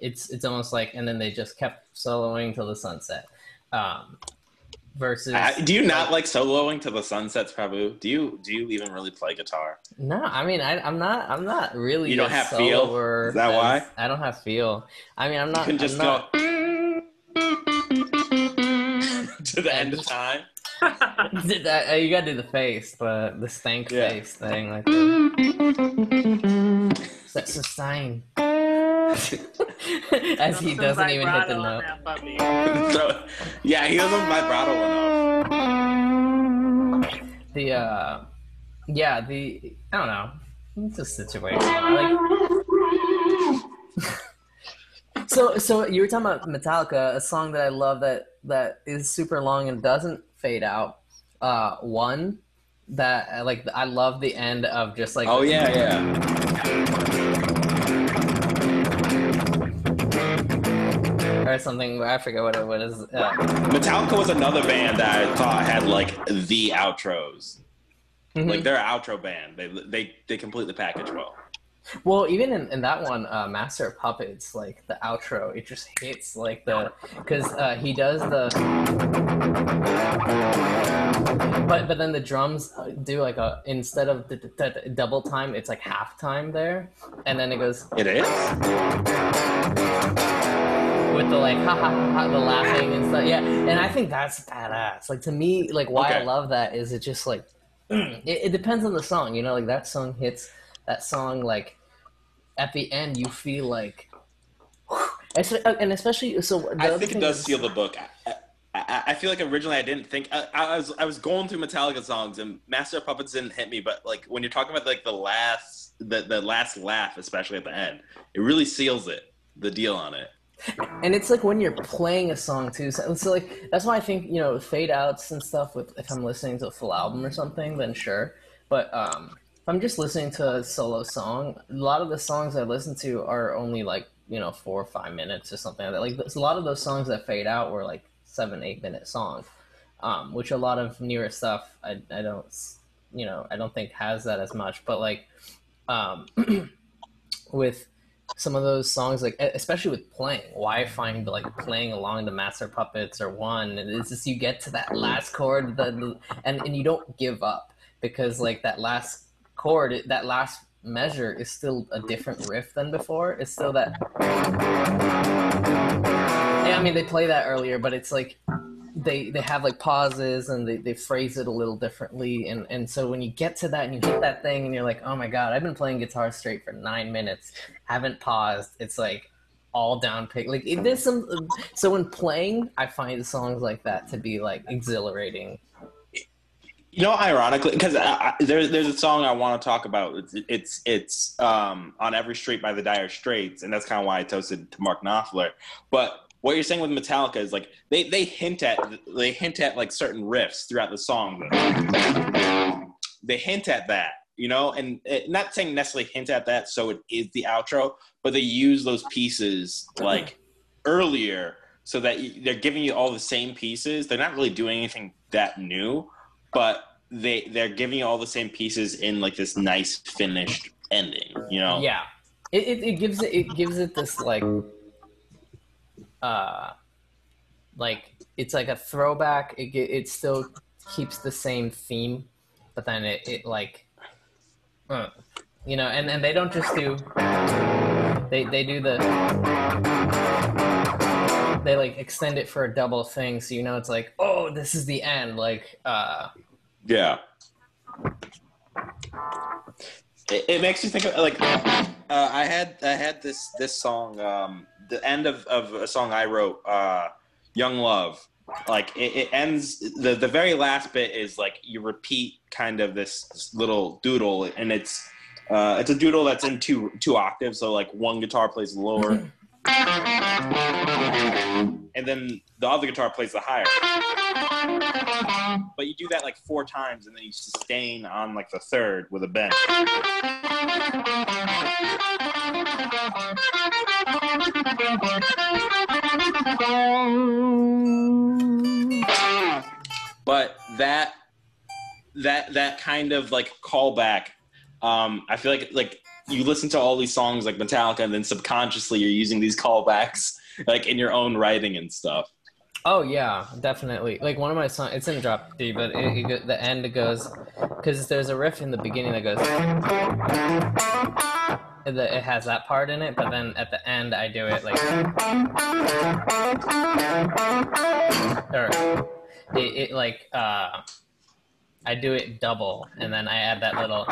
It's it's almost like, and then they just kept soloing till the sunset. Um, versus, I, do you not like soloing to the sunsets, Prabhu? Do you do you even really play guitar? no, I mean I, I'm not I'm not really. You don't have feel? Is that why? I don't have feel. I mean I'm You not. can just I'm not, go to the end of time. Did that- uh, you gotta do the face, the the stank Yeah. face thing, like the, that's a sign. As he doesn't even hit the note. So, yeah, he doesn't vibrato enough. The uh, yeah, the I don't know. It's a situation. Like, so so you were talking about Metallica, a song that I love that that is super long and doesn't fade out. Uh, one that uh, like I love the end of just like Oh yeah, yeah. or something. I forget what it was. Uh, Metallica was another band that I thought had like the outros. mhm. Like they're an outro band. They they they completely package well. Well, even in, in that one, uh, Master of Puppets, like the outro, it just hits like the because uh, he does the, but but then the drums uh, do like a instead of the, the, the double time, it's like half time there, and then it goes It is. with the like ha ha ha, the laughing and stuff. Yeah, and I think that's badass. Like to me, like why I love that is it just like it, it depends on the song. You know, like that song hits that song like at the end you feel like. Espe- And especially so, I think it does is- seal the book. I, I, I feel like originally I didn't think I, I was I was going through Metallica songs and Master of Puppets didn't hit me, but like when you're talking about like the last the the last laugh, especially at the end, it really seals it the deal on it. and it's like when you're playing a song too. So, so like that's why I think you know fade outs and stuff. With if I'm listening to a full album or something, then sure. But um, I'm just listening to a solo song, a lot of the songs I listen to are only like you know four or five minutes or something like that. Like a lot of those songs that fade out were like seven, eight minute songs, um, which a lot of newer stuff I I don't you know I don't think has that as much. But like um, with some of those songs, like especially with playing, why I find like playing along the Master Puppets or one, it's just you get to that last chord, the, and and you don't give up because like that last chord, that last measure is still a different riff than before. It's still that. Yeah, I mean they play that earlier, but it's like they they have like pauses and they, they phrase it a little differently and and so when you get to that and you hit that thing and you're like oh my god i've been playing guitar straight for nine minutes haven't paused it's like all down pick like it, there's some so when playing i find songs like that to be like exhilarating You know, ironically, because there's there's a song I want to talk about. It's it's, it's um, on every street by the Dire Straits, and that's kind of why I toasted to Mark Knopfler. But what you're saying with Metallica is like they they hint at they hint at like certain riffs throughout the song. They hint at that, you know, and it, not saying necessarily hint at that, so it is the outro, but they use those pieces like earlier so that you, they're giving you all the same pieces. They're not really doing anything that new, but they they're giving you all the same pieces in like this nice finished ending. You know? yeah it, it, it gives it it gives it this like uh like it's like a throwback it, it still keeps the same theme but then it, it like uh, you know and and they don't just do they they do the they like extend it for a double thing so you know it's like oh this is the end like uh Yeah. It, it makes you think of like uh, I had I had this this song um, the end of, of a song I wrote uh, Young Love like it, it ends the the very last bit is like you repeat kind of this little doodle and it's uh, it's a doodle that's in two two octaves so like one guitar plays lower and then the other guitar plays the higher. But you do that like four times and then you sustain on like the third with a bend. But that that that kind of like callback um i feel like like you listen to all these songs like metallica and then subconsciously you're using these callbacks like in your own writing and stuff Oh yeah, definitely. Like one of my songs, it's in drop D, but it, it, the end it goes because there's a riff in the beginning that goes. It has that part in it, but then at the end I do it like. Or it, it like uh, I do it double, and then I add that little.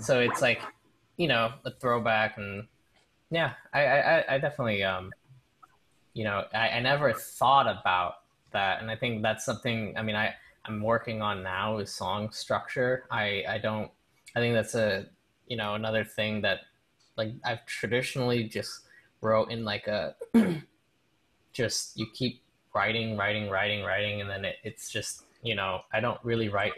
So it's like, you know, a throwback, and yeah, I I, I- definitely um you know I, I never thought about that. And i think that's something i mean i i'm working on now is song structure. I i don't i think that's a you know another thing that like i've traditionally just wrote in like a just you keep writing writing writing writing and then it, it's just you know i don't really write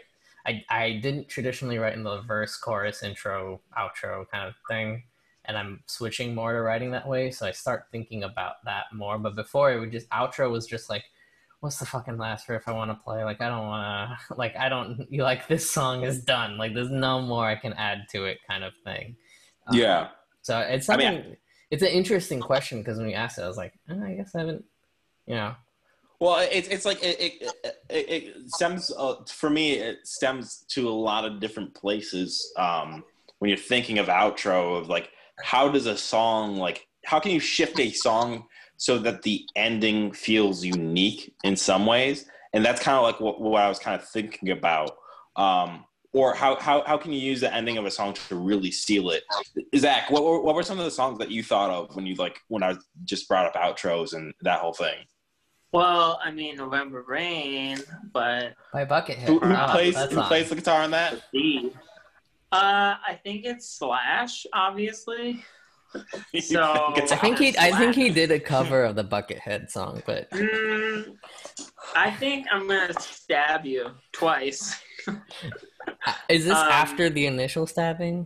I, I didn't traditionally write in the verse chorus intro outro kind of thing and I'm switching more to writing that way. So I start thinking about that more. But before it would just outro was just like, what's the fucking last riff I want to play? Like I don't want to like I don't you like this song is done. Like there's no more I can add to it kind of thing. Um, yeah So it's I mean, something. it's an interesting question because when you asked it, I was like, eh, I guess I haven't. You know. Well, it's it's like it it, it, it stems uh, for me. It stems to a lot of different places. Um, when you're thinking of outro, of like how does a song like how can you shift a song so that the ending feels unique in some ways? And that's kind of like what, what I was kind of thinking about. Um, or how, how, how can you use the ending of a song to really seal it? Zach, what, what were some of the songs that you thought of when you like when I just brought up outros and that whole thing? Well, I mean November Rain, but By Buckethead. Who, who Oh, plays who plays the guitar on that? uh, I think it's Slash, obviously. So- I think he I think he did a cover of the Buckethead song, but Mm, I think I'm gonna stab you twice. is this Um, after the initial stabbing?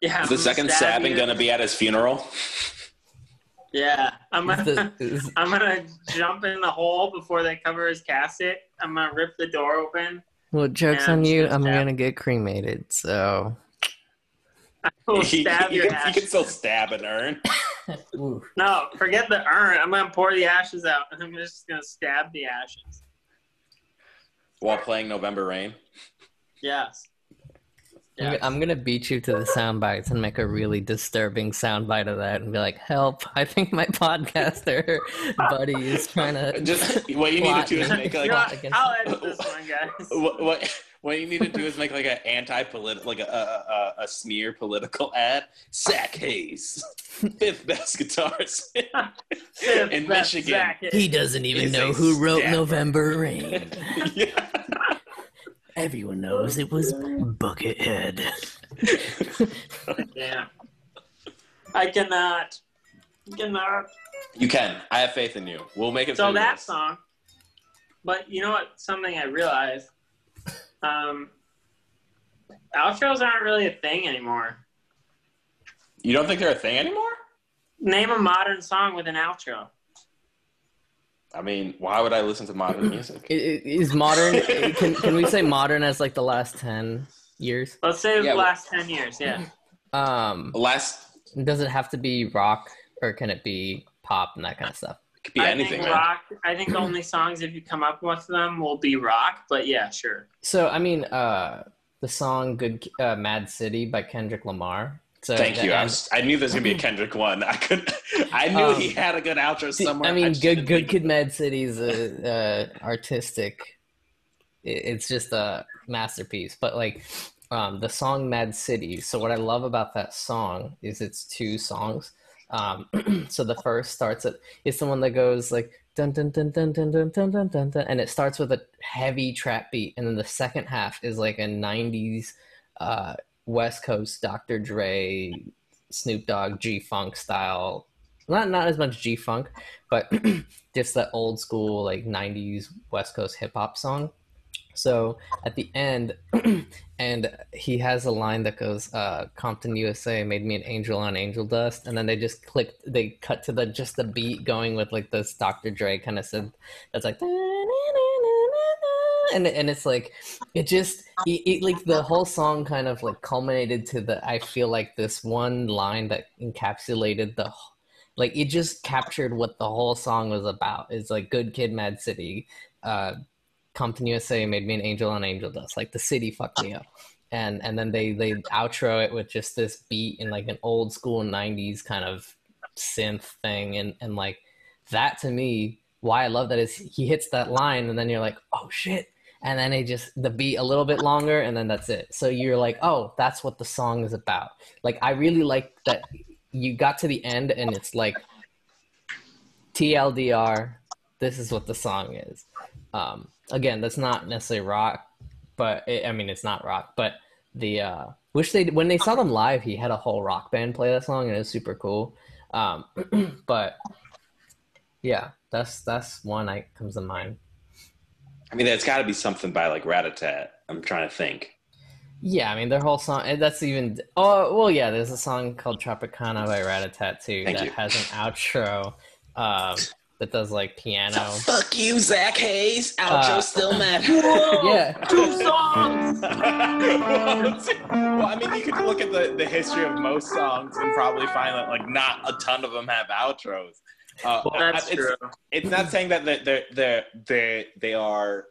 Yeah. Is the I'm second stab stabbing you. gonna be at his funeral? Yeah, I'm gonna. the- is- I'm gonna jump in the hole before they cover his casket. I'm gonna rip the door open. well, jokes on I'm you. I'm gonna stab- gonna get cremated. So I will stab he your can, he ashes. can still stab an urn. No, forget the urn. I'm gonna pour the ashes out, and I'm just gonna stab the ashes. while playing November Rain. Yes. I'm- Yeah. I'm gonna beat you to the sound bites and make a really disturbing sound bite of that and be like, "Help! I think my podcaster buddy is trying to Just what you need to do is make You like know what? I'll edit this one, guys. what, what what you need to do is make like an anti-political like a, a, a, a smear political ad. Zach Hayes, fifth best guitars. in That's Michigan. He doesn't even know who wrote stabber. November Rain. yeah. Everyone knows it was Buckethead. Yeah. I cannot. I cannot. You can. I have faith in you. We'll make it. So that this. song. But you know what? Something I realized. Um, outros aren't really a thing anymore. You don't think they're a thing anymore? Name a modern song with an outro. I mean, why would I listen to modern music? I- i- Is modern? Can can we say modern as like the last ten years? Let's say Yeah, the last ten years. Yeah. Um, Last does it have to be rock or can it be pop and that kind of stuff? it could be I anything, think man. rock. I think only songs if you come up with them will be rock. But yeah, sure. So I mean, uh, the song "Good uh, Mad City" by Kendrick Lamar. So Thank you. I, was, I knew there was gonna be a Kendrick one. I could. I knew Um, he had a good outro somewhere. I mean, just good good kid, Mad City's uh, uh, artistic. It's just a masterpiece. But like um, the song "Mad City." So what I love about that song is it's two songs. Um, so the first starts at it's the one that goes like dun dun dun dun dun dun dun dun dun, dun and it starts with a heavy trap beat, and then the second half is like a '90s uh, West Coast Dr. Dre, Snoop Dogg, G Funk style. Not not as much G Funk, but just that old school like '90s West Coast hip hop song. So at the end, and he has a line that goes, uh, "Compton, USA made me an angel on angel dust," and then they just click, they cut to the just the beat going with like this Dr. Dre kind of said, that's like, and and it's like, it just, it, it, like the whole song kind of like culminated to the. I feel like this one line that encapsulated the. Like it just captured what the whole song was about. It's like "Good Kid, Mad City," uh, Compton USA made me an angel on angel dust. Like the city fucked me up. And and then they they outro it with just this beat in like an old school '90s kind of synth thing, and and like that to me, why I love that is he hits that line, and then you're like, oh shit, and then it just the beat a little bit longer, and then that's it. So you're like, oh, that's what the song is about. Like I really like that you got to the end, and it's like TLDR. This is what the song is. Um, again, that's not necessarily rock, but it, I mean, it's not rock. But the uh, wish they when they saw them live, he had a whole rock band play that song, and it was super cool. Um, but yeah, that's that's one that comes to mind. I mean, there's got to be something by like Ratatat. I'm trying to think. Yeah, I mean their whole song. That's even. Oh well, yeah. There's a song called Tropicana by Ratatat too Thank that you. has an outro um, that does like piano. Fuck you, Zach Hayes. Outro Uh, still mad. Yeah, Two songs. well, I mean, you could look at the, the history of most songs and probably find that like not a ton of them have outros. Uh, That's it's, true. It's not saying that they're, they're, they they are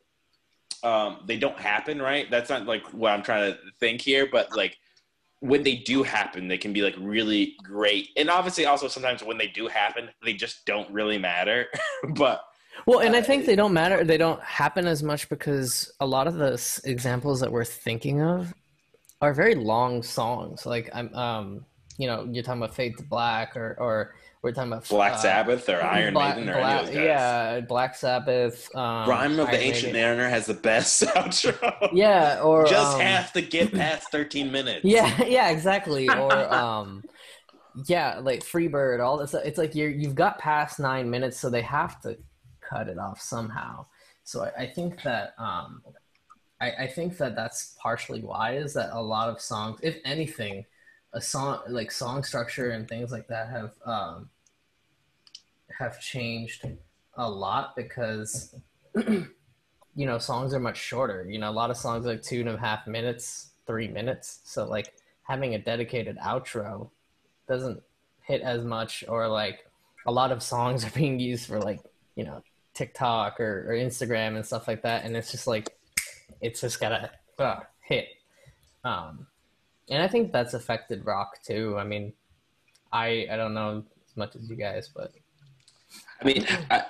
um, they don't happen, right? That's not like what I'm trying to think here, but like when they do happen, they can be like really great. And obviously, also sometimes when they do happen, they just don't really matter. but well, and I think they don't matter. They don't happen as much because a lot of the s- examples that we're thinking of are very long songs. Like I'm, um, you know, you're talking about Fade to Black, or or we're talking about Black uh, Sabbath or Iron Black- Maiden or Black- any of those guys. Yeah, Black Sabbath. Um, Rhyme of the Ancient Maiden. Mariner has the best outro. Yeah, or just um, have to get past 13 minutes. Yeah, yeah, exactly. Or um yeah, like Freebird, all this it's like you're you've got past nine minutes, so they have to cut it off somehow. So I, I think that um I, I think that that's partially why is that a lot of songs, if anything, a song like song structure and things like that have um have changed a lot because you know songs are much shorter. You know a lot of songs are like two and a half minutes three minutes. So like having a dedicated outro doesn't hit as much or like a lot of songs are being used for like you know tiktok or, or instagram and stuff like that. And it's just like it's just gotta uh, hit. Um and i think that's affected rock too. I mean i i don't know as much as you guys but I mean, I,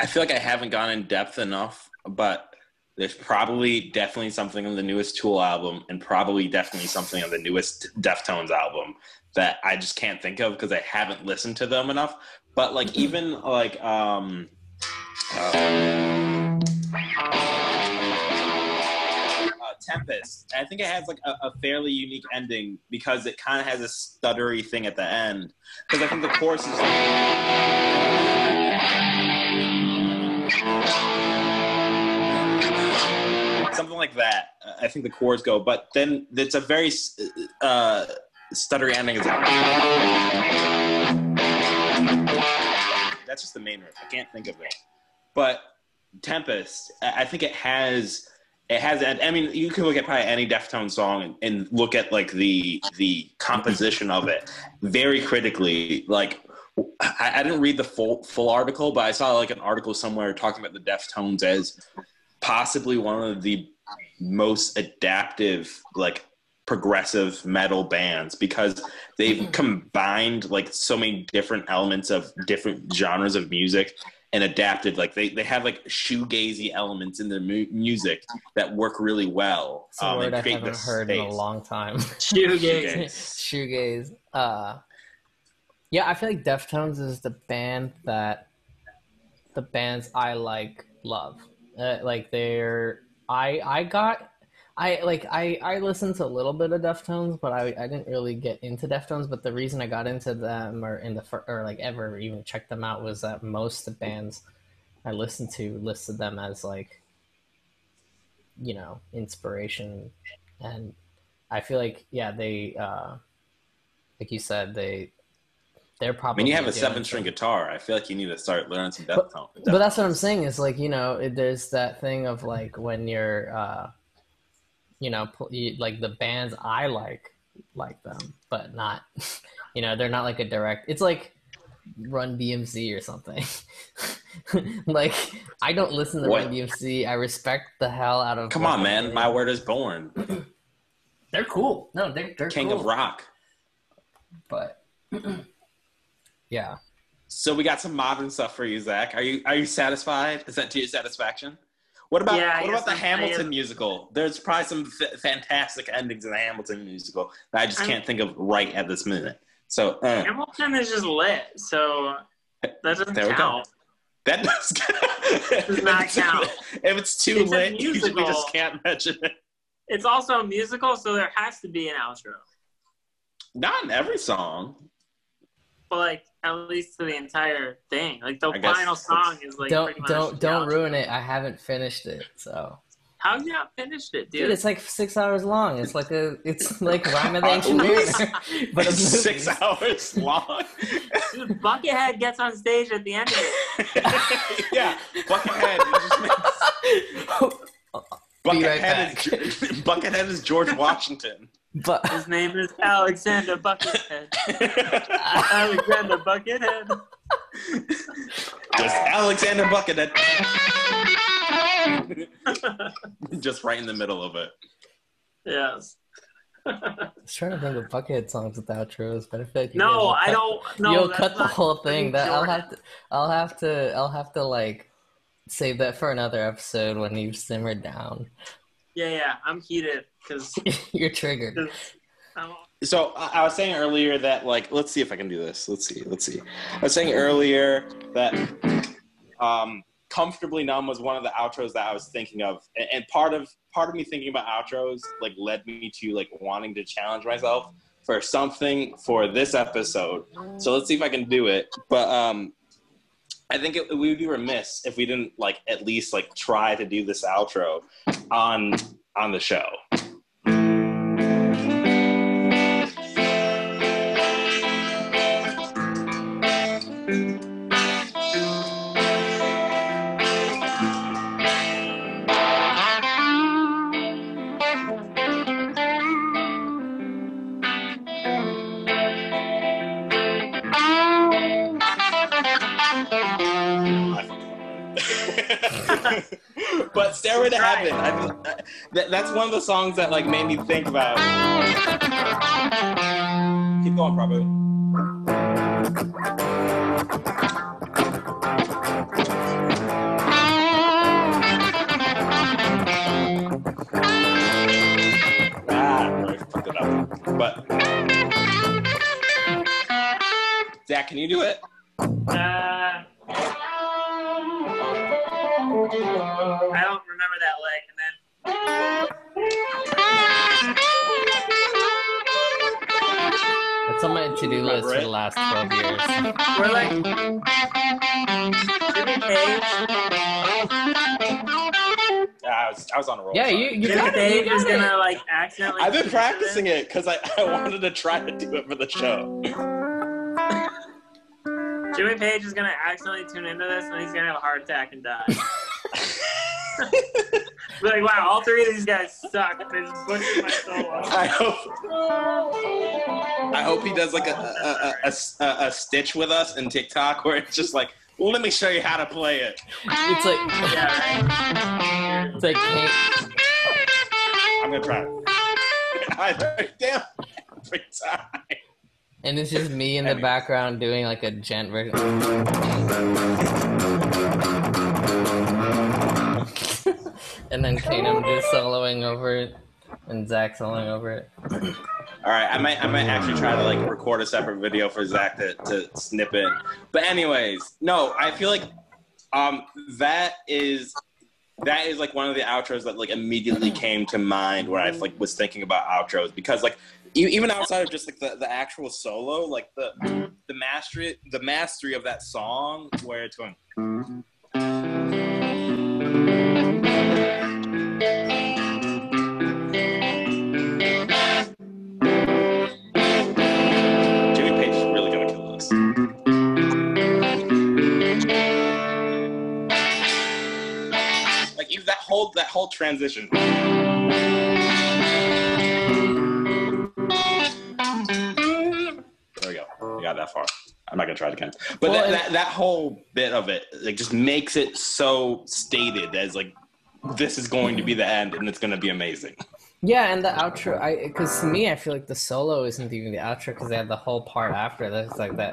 I- feel like I haven't gone in depth enough, but there's probably definitely something on the newest Tool album and probably definitely something on the newest Deftones album that I just can't think of because I haven't listened to them enough. But like even like um uh, uh, Tempest, I think it has like a, a fairly unique ending because it kind of has a stuttery thing at the end. Because I think the chorus is something like that. I think the chords go, but then it's a very uh, stuttery ending. That's just the main riff. I can't think of it. But Tempest, I think it has. It has. I mean, you can look at probably any Deftones song and, and look at like the the composition of it very critically. Like, I, I didn't read the full full article, but I saw like an article somewhere talking about the Deftones as possibly one of the most adaptive like progressive metal bands because they've combined like so many different elements of different genres of music and adapted like they, they have like shoegazy elements in their mu- music that work really well it's a um, word i haven't this heard in a long time Shoegaze. shoegaze. Uh, yeah, I feel like Deftones is the band that the bands I like love. Uh, like they're I I got I like I I listened to a little bit of Deftones, but I I didn't really get into Deftones. But the reason I got into them or in the or like ever even checked them out was that most of the bands I listened to listed them as like you know inspiration and I feel like yeah they uh like you said they they're I probably mean, you have a seven string guitar. I feel like you need to start learning some But- Deftones. but that's what I'm saying is like you know it, there's that thing of like when you're uh you know pl- you, like the bands I like like them but not you know they're not like a direct it's like Run DMC or something like I don't listen to What? Run DMC I respect the hell out of Come on, man. My word is born. they're cool no they're, they're King cool. of rock. but yeah So we got some modern stuff for you, Zach. Are you are you satisfied? Is that to your satisfaction? What about Yeah, what about the I- I Hamilton am. musical? There's probably some f- fantastic endings in the Hamilton musical that I just I'm- can't think of right at this minute. So uh, Hamilton is just lit, so that doesn't There we go. count. that does, Does not if it's- count. If it's too It's a lit, you usually just can't mention it. It's also a musical, so there has to be an outro. Not in every song. But like at least to the entire thing. Like the I final song is like don't don't the don't ruin it I haven't finished it so How you not finished it, Dude, dude? it's like six hours long. It's like a, it's like Rhyme of the Ancient movies? Mariner, but it's six hours long. Dude, Buckethead gets on stage at the end of it. yeah, Buckethead. it just makes- Be right is, Buckethead is George Washington. But His name is Alexander Buckethead. Alexander Buckethead. Just Alexander Buckethead. Just right in the middle of it. yes. I was trying to think of Buckethead songs with outros, but I feel like you no, I will don't. No, you'll cut the whole thing. That I'll have to, I'll have to, I'll have to like save that for another episode when you've simmered down. Yeah, yeah, I'm heated because You're triggered. So I I was saying earlier that like let's see if I can do this. Let's see. Let's see. I was saying earlier that um comfortably numb was one of the outros that I was thinking of and, and part of part of me thinking about outros like led me to like wanting to challenge myself for something for this episode. So let's see if I can do it. But um I think it, we would be remiss if we didn't like at least like try to do this outro on on the show. But Stairway to Heaven, I, I, that, that's one of the songs that like made me think about. Keep going, Prabhu. Ah, I fucked it up. But Zach, can you do it? Roll. Yeah, you you Jimmy got it. Page You is got it. gonna like accidentally. I've been practicing it because I, I oh. wanted to try to do it for the show. Jimmy Page is gonna accidentally tune into this, and he's gonna have a heart attack and die. Like, wow, all three of these guys suck. They just butchered my solo. I hope. I hope he does like a a, a, a, a- a stitch with us in TikTok where it's just like, well, let me show you how to play it. It's like Yeah, it's like hey, I'm gonna try. I damn every time. and it's just me in the background doing like a djent version. and then Kanem just soloing over it, and Zach's soloing over it. All right, I might I might actually try to like record a separate video for Zach to, to snip in. But anyways, no, I feel like um that is that is like one of the outros that like immediately came to mind when I like was thinking about outros because like even outside of just like the, the actual solo, like the the mastery the mastery of that song where it's going whole that whole transition. There we go. We got that far. I'm not gonna try it again. But Well, that, that that whole bit of it like just makes it so stated as like this is going to be the end and it's gonna be amazing. Yeah, and the outro, I because to me, I feel like the solo isn't even the outro because they have the whole part after that's like that.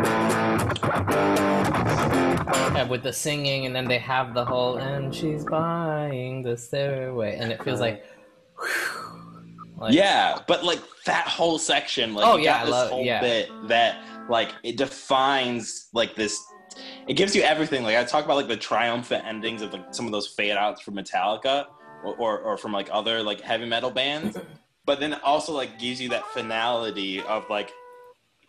Yeah, with the singing, and then they have the whole and she's buying the stairway, and it feels like. like yeah, but like that whole section, like Oh, yeah, this love- whole yeah. bit that like it defines like this. It gives you everything. Like I talk about like the triumphant endings of like some of those fade outs from Metallica or, or or from like other like heavy metal bands, but then also like gives you that finality of like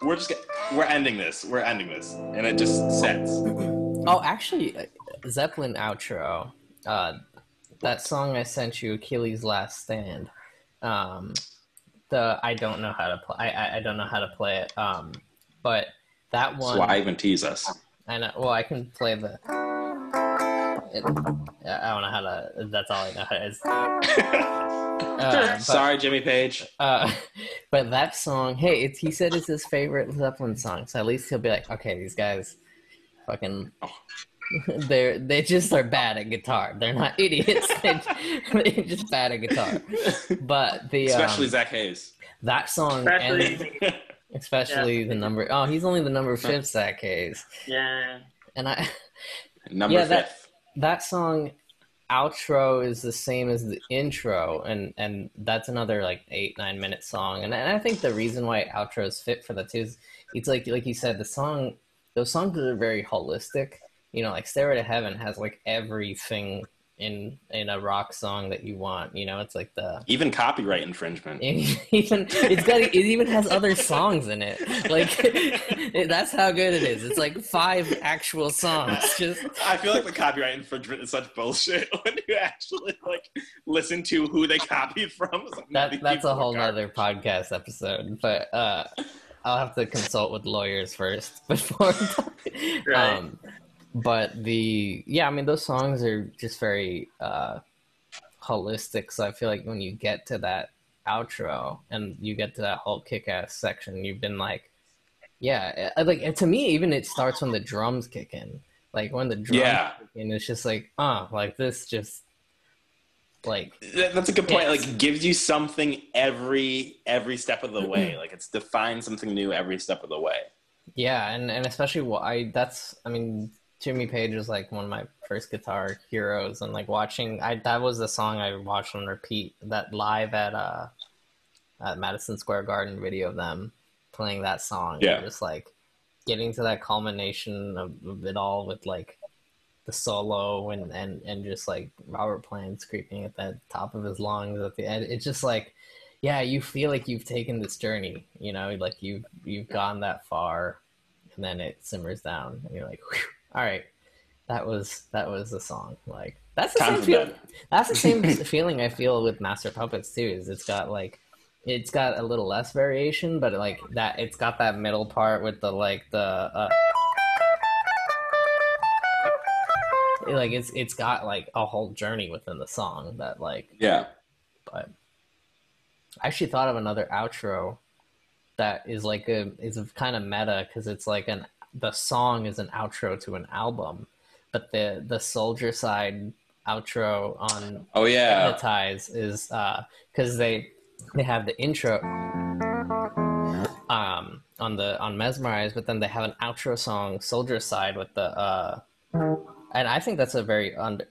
we're just get, we're ending this, we're ending this, and it just sets. Oh, actually, uh, Zeppelin outro. Uh, that song I sent you, Achilles' Last Stand. Um, the I don't know how to play. I, I I don't know how to play it. Um, but that So one. why even tease us? I know. Well, I can play the. It, I don't know how to. That's all I know. Is. Uh, but, Sorry, Jimmy Page. uh, but that song, hey, it's, he said it's his favorite Zeppelin song, so at least he'll be like, okay, these guys, fucking, they're they just are bad at guitar. They're not idiots. they, they're just bad at guitar. But the um, Especially Zach Hayes. that song Especially, and especially the number. Oh, he's only the number fifth sack case, yeah. and I Number Yeah, fifth. that song outro is the same as the intro and and that's another like eight nine minute song. And, and i think the reason why outros fit for that too is it's like like you said the song those songs are very holistic. You know like stairway to heaven has like everything in in a rock song that you want you know it's like the Even copyright infringement. even it's got it even has other songs in it like that's how good it is it's like five actual songs just I feel like the copyright infringement is such bullshit when you actually like listen to who they copied from. Like, that that's a whole nother podcast episode but uh i'll have to consult with lawyers first before Right. um but the yeah i mean those songs are just very uh holistic so i feel like when you get to that outro and you get to that whole kick-ass section you've been like yeah like and to me even it starts when the drums kick in like when the drums Yeah. kick in it's just like ah like this just like That's a good point. Like gives you something every every step of the way. Like it's defined something new every step of the way. Yeah, and and especially what I that's I mean Jimmy Page is like one of my first guitar heroes, and like watching I that was the song I watched on repeat that live at uh at Madison Square Garden video of them playing that song. Yeah. and just like getting to that culmination of, of it all with like the solo and and and just like Robert Plant screaming at the top of his lungs at the end. It's just like yeah, you feel like you've taken this journey, you know, like you've you've gone that far, and then it simmers down, and you're like, Whew, all right, that was that was the song. Like that's the Time same feel. That's the same feeling I feel with Master Puppets too. Is it's got like it's got a little less variation, but like that it's got that middle part with the like the. Uh, like it's it's got like a whole journey within the song that like Yeah. but I actually thought of another outro that is like a is kind of meta because it's like an the song is an outro to an album, but the the soldier side outro on Oh yeah. Hypnotize is because they they have the intro um on the on Mesmerize, but then they have an outro song Soldier side with the uh and I think that's a very under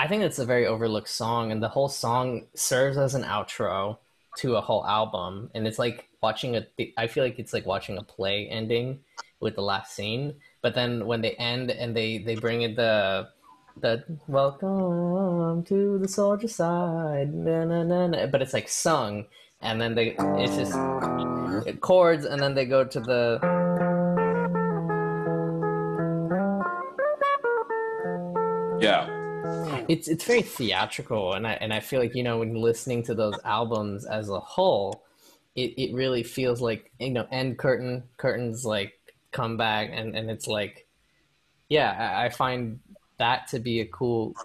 I think it's a very overlooked song, and the whole song serves as an outro to a whole album. And it's like watching a. I feel like it's like watching a play ending with the last scene. But then when they end and they they bring in the the welcome to the soldier side, na, na, na, na, but it's like sung, and then they it's just chords, and then they go to the Yeah. It's it's very theatrical and I and I feel like you know when listening to those albums as a whole it, it really feels like you know end curtain curtains like come back and and it's like yeah I, I find that to be a cool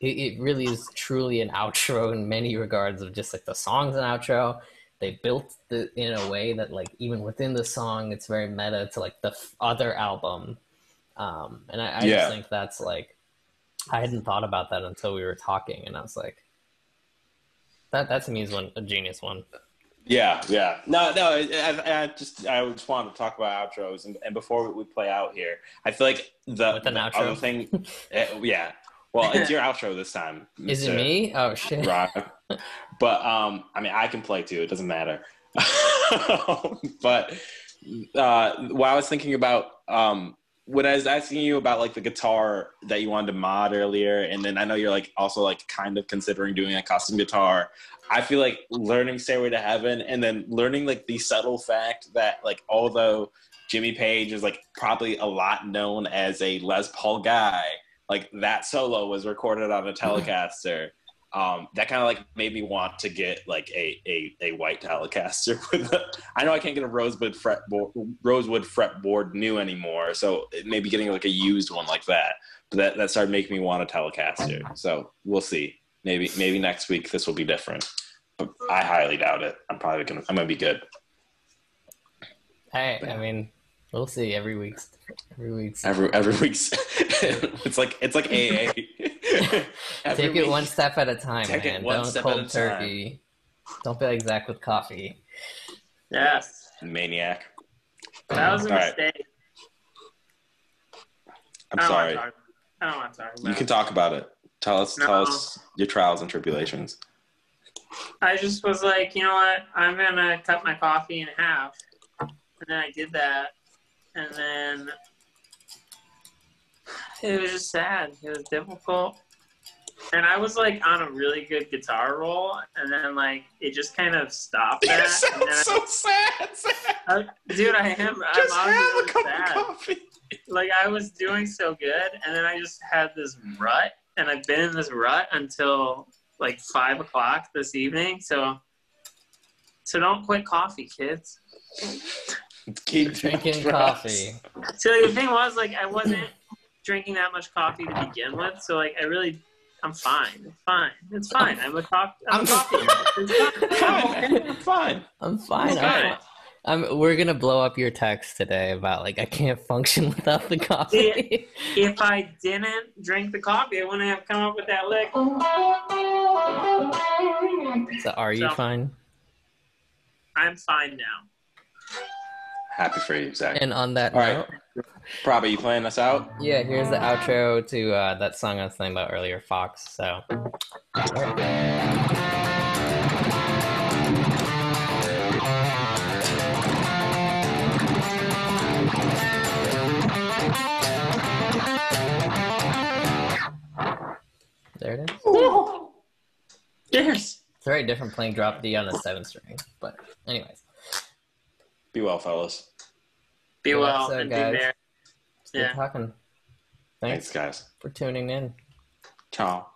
it, it really is truly an outro in many regards of just like the songs an outro they built the in a way that like even within the song it's very meta to like the f- other album um and I, I Yeah. just think that's like I hadn't thought about that until we were talking, and I was like, "That that to me is one a genius one." Yeah, yeah. No, no. I, I, I just I just wanted to talk about outros, and, and before we play out here, I feel like the, With an the outro? other thing, eh, yeah. Well, it's your outro this time. Is it me? Oh shit! Rock. But um, I mean, I can play too. It doesn't matter. but uh, what I was thinking about um, when I was asking you about like the guitar that you wanted to mod earlier, and then I know you're like also like kind of considering doing a custom guitar. I feel like learning Stairway to Heaven and then learning like the subtle fact that like although Jimmy Page is like probably a lot known as a Les Paul guy, like that solo was recorded on a Telecaster. Um, that kind of like made me want to get like a a, a white Telecaster with. A, I know I can't get a rosewood fretboard rosewood fretboard new anymore, so maybe getting like a used one like that. But that that started making me want a Telecaster. So we'll see. Maybe maybe next week this will be different. But I highly doubt it. I'm probably gonna I'm gonna be good. Hey, I mean, we'll see every week's every week's. Every every week's it's like it's like AA. Every Take it week. one step at a time, Take it man. one Don't step cold at a time. turkey. Don't be like Zach with coffee. Yes, Maniac. that was a All right. mistake. I'm oh, I sorry. Want to talk, I don't want to talk about You can it. talk about it. Tell us. Tell us your trials and tribulations. I just was like, you know what? I'm gonna cut my coffee in half, and then I did that, and then it was just sad. It was difficult, and I was like on a really good guitar roll, and then like it just kind of stopped You that. sound and then so sad. Zach. I, dude, I am. Just I'm have a cup really of coffee. Like I was doing so good, and then I just had this rut, and I've been in this rut until like five o'clock this evening. So, so don't quit coffee, kids. Keep Drinking coffee. So the thing was, like, I wasn't drinking that much coffee to begin with, so like, I really, I'm fine. It's fine. It's fine. I'm a coffee. I'm, I'm a coffee. Fine, fine. man. Fine. I'm fine. I'm fine. fine. I'm, we're gonna blow up your text today about like I can't function without the coffee. If I didn't drink the coffee, I wouldn't have come up with that lick. so are you So- fine? I'm fine now. Happy for you, Zach. And on that All right. note, Probably you playing us out? yeah, here's the outro to uh, that song I was talking about earlier, Fox. So. There it is. Yes. It's very different playing drop D on a seven string, but anyways, Be well, fellas. Be well, well and guys. be merry. Stay yeah. talking. Thanks, Thanks, guys, for tuning in. Ciao.